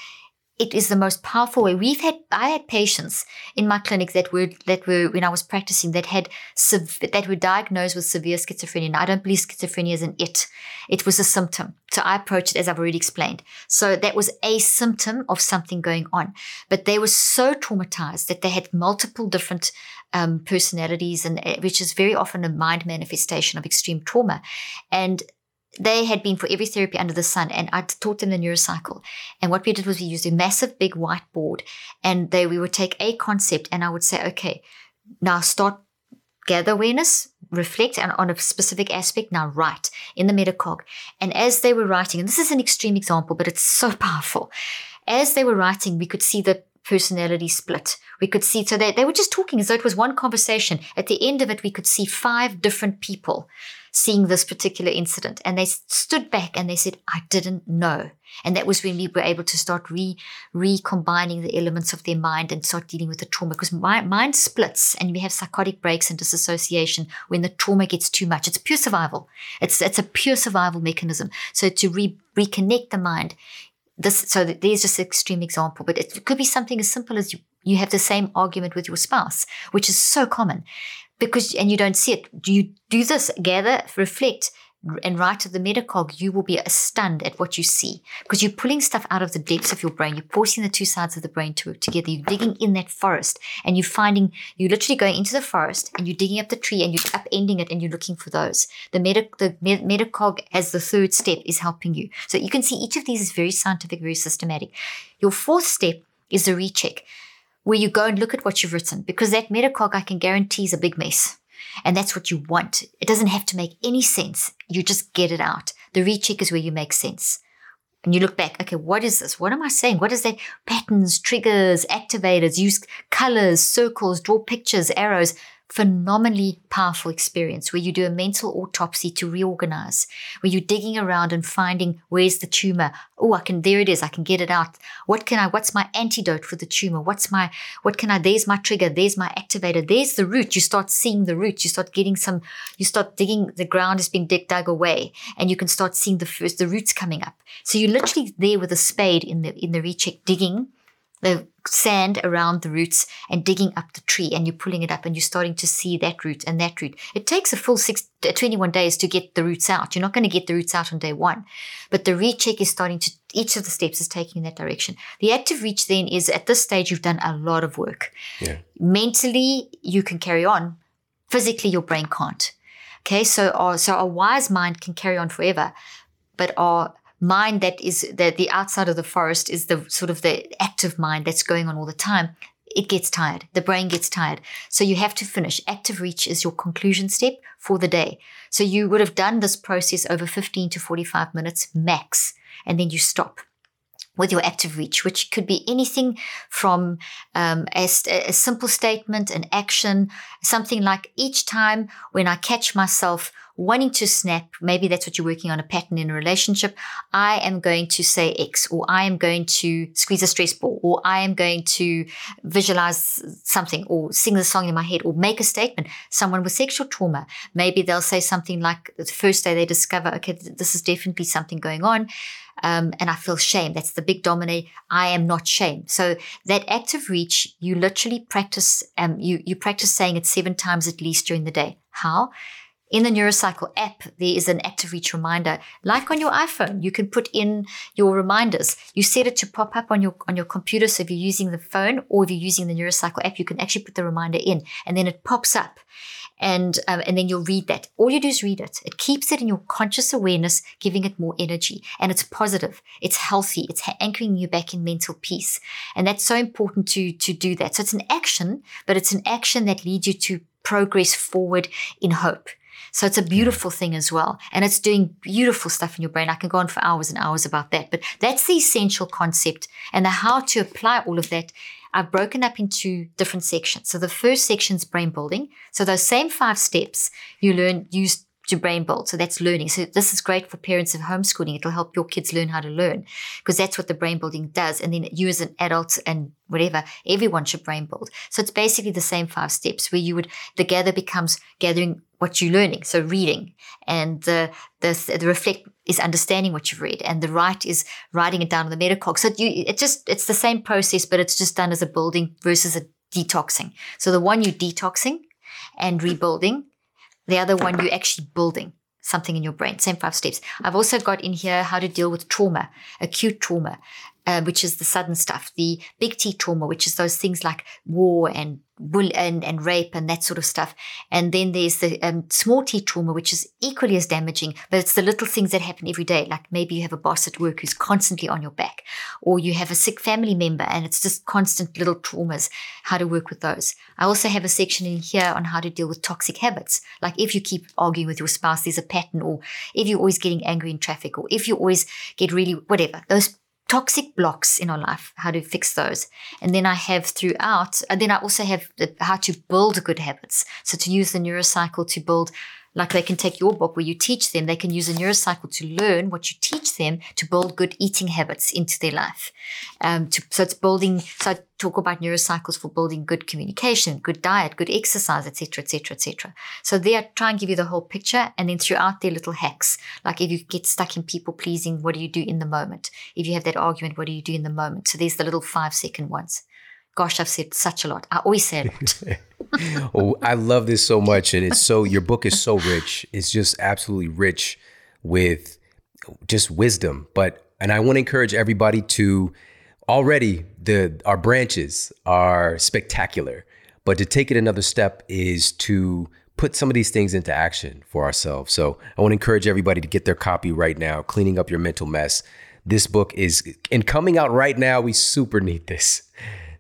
it is the most powerful way. We've had I had patients in my clinic that were that were when I was practicing that had that were diagnosed with severe schizophrenia. I don't believe schizophrenia is an it; it was a symptom. So I approached it as I've already explained. So that was a symptom of something going on, but they were so traumatized that they had multiple different um, personalities, and eh, which is very often a mind manifestation of extreme trauma, and they had been for every therapy under the sun and I taught them the neurocycle. And what we did was we used a massive big whiteboard and they we would take a concept and I would say, okay, now start gather awareness, reflect and on a specific aspect, now write in the metacog. And as they were writing, and this is an extreme example, but it's so powerful. As they were writing, we could see the personality split. We could see, so they, they were just talking as though it was one conversation. At the end of it, we could see five different people seeing this particular incident. And they stood back and they said, I didn't know. And that was when we were able to start re recombining the elements of their mind and start dealing with the trauma. Because my, mind splits and we have psychotic breaks and disassociation when the trauma gets too much. It's pure survival. It's it's a pure survival mechanism. So to re, reconnect the mind, this so there's just an extreme example, but it could be something as simple as you you have the same argument with your spouse, which is so common because, and you don't see it. You do this, gather, reflect, and write to the metacog, you will be stunned at what you see because you're pulling stuff out of the depths of your brain. You're forcing the two sides of the brain to work together. You're digging in that forest and you're finding, you're literally going into the forest and you're digging up the tree and you're upending it and you're looking for those. The, meta, the metacog as the third step is helping you. So you can see each of these is very scientific, very systematic. Your fourth step is the recheck where you go and look at what you've written because that metacog I can guarantee is a big mess. And that's what you want. It doesn't have to make any sense. You just get it out. The recheck is where you make sense. And you look back, okay, what is this? What am I saying? What is that? Patterns, triggers, activators, use colors, circles, draw pictures, arrows phenomenally powerful experience where you do a mental autopsy to reorganize, where you're digging around and finding where's the tumor. Oh, I can, there it is. I can get it out. What can I, what's my antidote for the tumor? What's my, what can I, there's my trigger. There's my activator. There's the root. You start seeing the root. You start getting some, you start digging, the ground is being dig, dug away and you can start seeing the first, the roots coming up. So you're literally there with a spade in the, in the recheck digging the sand around the roots and digging up the tree and you're pulling it up and you're starting to see that root and that root. It takes a full six, uh, 21 days to get the roots out. You're not going to get the roots out on day one, but the recheck is starting to, each of the steps is taking in that direction. The active reach then is at this stage, you've done a lot of work. Yeah. Mentally, you can carry on. Physically, your brain can't. Okay. So, our, so a wise mind can carry on forever, but our mind that is the, the outside of the forest is the sort of the active mind that's going on all the time it gets tired. The brain gets tired. So you have to finish. Active reach is your conclusion step for the day. So you would have done this process over 15 to 45 minutes max and then you stop with your active reach, which could be anything from um, a, a simple statement, an action, something like each time when I catch myself wanting to snap, maybe that's what you're working on a pattern in a relationship. I am going to say X, or I am going to squeeze a stress ball, or I am going to visualize something, or sing the song in my head, or make a statement. Someone with sexual trauma, maybe they'll say something like the first day they discover, okay, this is definitely something going on. Um, and I feel shame. That's the big dominate. I am not shame. So that active reach, you literally practice. Um, you you practice saying it seven times at least during the day. How? In the Neurocycle app, there is an active reach reminder. Like on your iPhone, you can put in your reminders. You set it to pop up on your on your computer. So if you're using the phone or if you're using the Neurocycle app, you can actually put the reminder in, and then it pops up and um, and then you'll read that. All you do is read it. It keeps it in your conscious awareness, giving it more energy, and it's positive. It's healthy. It's anchoring you back in mental peace, and that's so important to to do that. So it's an action, but it's an action that leads you to progress forward in hope. So it's a beautiful thing as well. And it's doing beautiful stuff in your brain. I can go on for hours and hours about that. But that's the essential concept. And the how to apply all of that I've broken up into different sections. So the first section is brain building. So those same five steps you learn use to brain build. So that's learning. So this is great for parents of homeschooling. It'll help your kids learn how to learn because that's what the brain building does. And then you as an adult and whatever, everyone should brain build. So it's basically the same five steps where you would, the gather becomes gathering what you're learning. So reading and the, the, the reflect is understanding what you've read and the write is writing it down on the metacog. So you, it just, it's the same process, but it's just done as a building versus a detoxing. So the one you're detoxing and rebuilding, the other one you're actually building something in your brain. Same five steps. I've also got in here how to deal with trauma, acute trauma, uh, which is the sudden stuff, the big T trauma, which is those things like war and bull and, and rape and that sort of stuff. And then there's the um, small T trauma, which is equally as damaging, but it's the little things that happen every day. Like maybe you have a boss at work who's constantly on your back, or you have a sick family member and it's just constant little traumas, how to work with those. I also have a section in here on how to deal with toxic habits. Like if you keep arguing with your spouse, there's a pattern, or if you're always getting angry in traffic, or if you always get really, whatever, those toxic blocks in our life, how to fix those. And then I have throughout, and then I also have the, how to build good habits. So to use the neurocycle to build like they can take your book where you teach them, they can use a neurocycle to learn what you teach them to build good eating habits into their life. Um, to, so it's building, so I talk about neurocycles for building good communication, good diet, good exercise, etc., etc., etc. So they are trying to give you the whole picture and then throughout their little hacks. Like if you get stuck in people pleasing, what do you do in the moment? If you have that argument, what do you do in the moment? So there's the little five second ones. Gosh, I've said such a lot. I always say it. oh, I love this so much. And it's so, your book is so rich. It's just absolutely rich with just wisdom. But, and I want to encourage everybody to already, the, our branches are spectacular. But to take it another step is to put some of these things into action for ourselves. So I want to encourage everybody to get their copy right now, cleaning up your mental mess. This book is, and coming out right now, we super need this.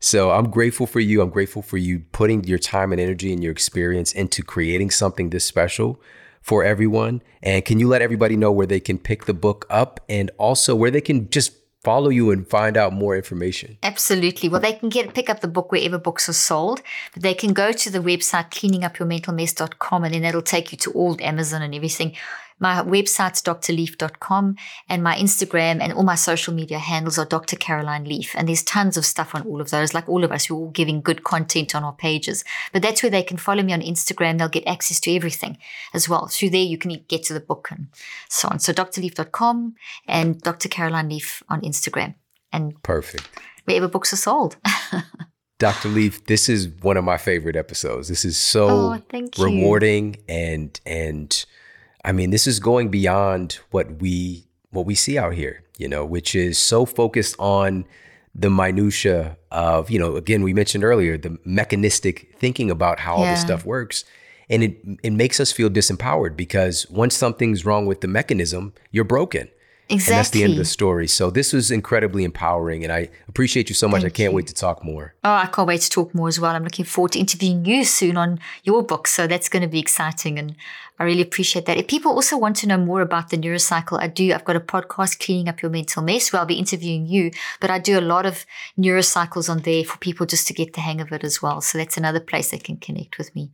So I'm grateful for you. I'm grateful for you putting your time and energy and your experience into creating something this special for everyone. And can you let everybody know where they can pick the book up and also where they can just follow you and find out more information? Absolutely. Well, they can get pick up the book wherever books are sold, but they can go to the website cleaningupyourmentalmess.com and then that'll take you to all Amazon and everything. My website's drleaf.com and my Instagram and all my social media handles are Dr. Caroline Leaf. And there's tons of stuff on all of those. Like all of us, we're all giving good content on our pages. But that's where they can follow me on Instagram. They'll get access to everything as well. Through there, you can get to the book and so on. So drleaf.com and Dr. Caroline Leaf on Instagram. And perfect. Wherever books are sold. Dr. Leaf, this is one of my favorite episodes. This is so oh, rewarding and and I mean, this is going beyond what we what we see out here, you know, which is so focused on the minutia of, you know, again, we mentioned earlier the mechanistic thinking about how yeah. all this stuff works. And it it makes us feel disempowered because once something's wrong with the mechanism, you're broken. Exactly. And that's the end of the story. So this was incredibly empowering and I appreciate you so much. Thank I can't you. wait to talk more. Oh, I can't wait to talk more as well. I'm looking forward to interviewing you soon on your book. So that's going to be exciting and I really appreciate that. If people also want to know more about the neurocycle, I do. I've got a podcast, Cleaning Up Your Mental Mess, where I'll be interviewing you, but I do a lot of neurocycles on there for people just to get the hang of it as well. So that's another place they can connect with me.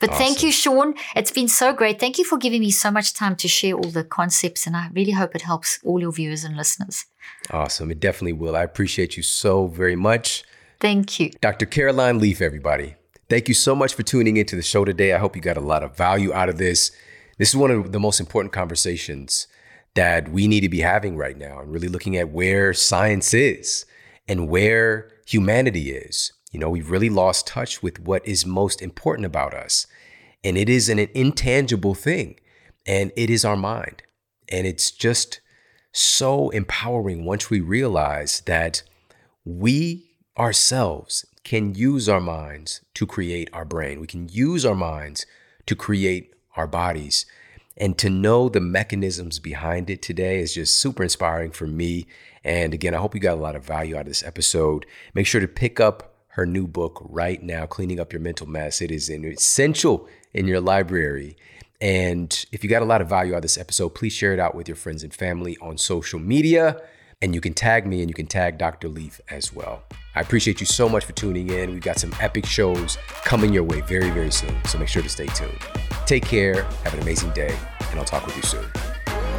But awesome. thank you, Shawn. It's been so great. Thank you for giving me so much time to share all the concepts. And I really hope it helps all your viewers and listeners. Awesome. It definitely will. I appreciate you so very much. Thank you. Dr. Caroline Leaf, everybody. Thank you so much for tuning into the show today. I hope you got a lot of value out of this. This is one of the most important conversations that we need to be having right now and really looking at where science is and where humanity is. You know, we've really lost touch with what is most important about us. And it is an intangible thing, and it is our mind. And it's just so empowering once we realize that we ourselves can use our minds to create our brain. We can use our minds to create our bodies. And to know the mechanisms behind it today is just super inspiring for me. And again, I hope you got a lot of value out of this episode. Make sure to pick up her new book right now, Cleaning Up Your Mental Mess. It is essential in your library. And if you got a lot of value out of this episode, please share it out with your friends and family on social media. And you can tag me and you can tag Dr. Leaf as well. I appreciate you so much for tuning in. We've got some epic shows coming your way very, very soon. So make sure to stay tuned. Take care, have an amazing day, and I'll talk with you soon.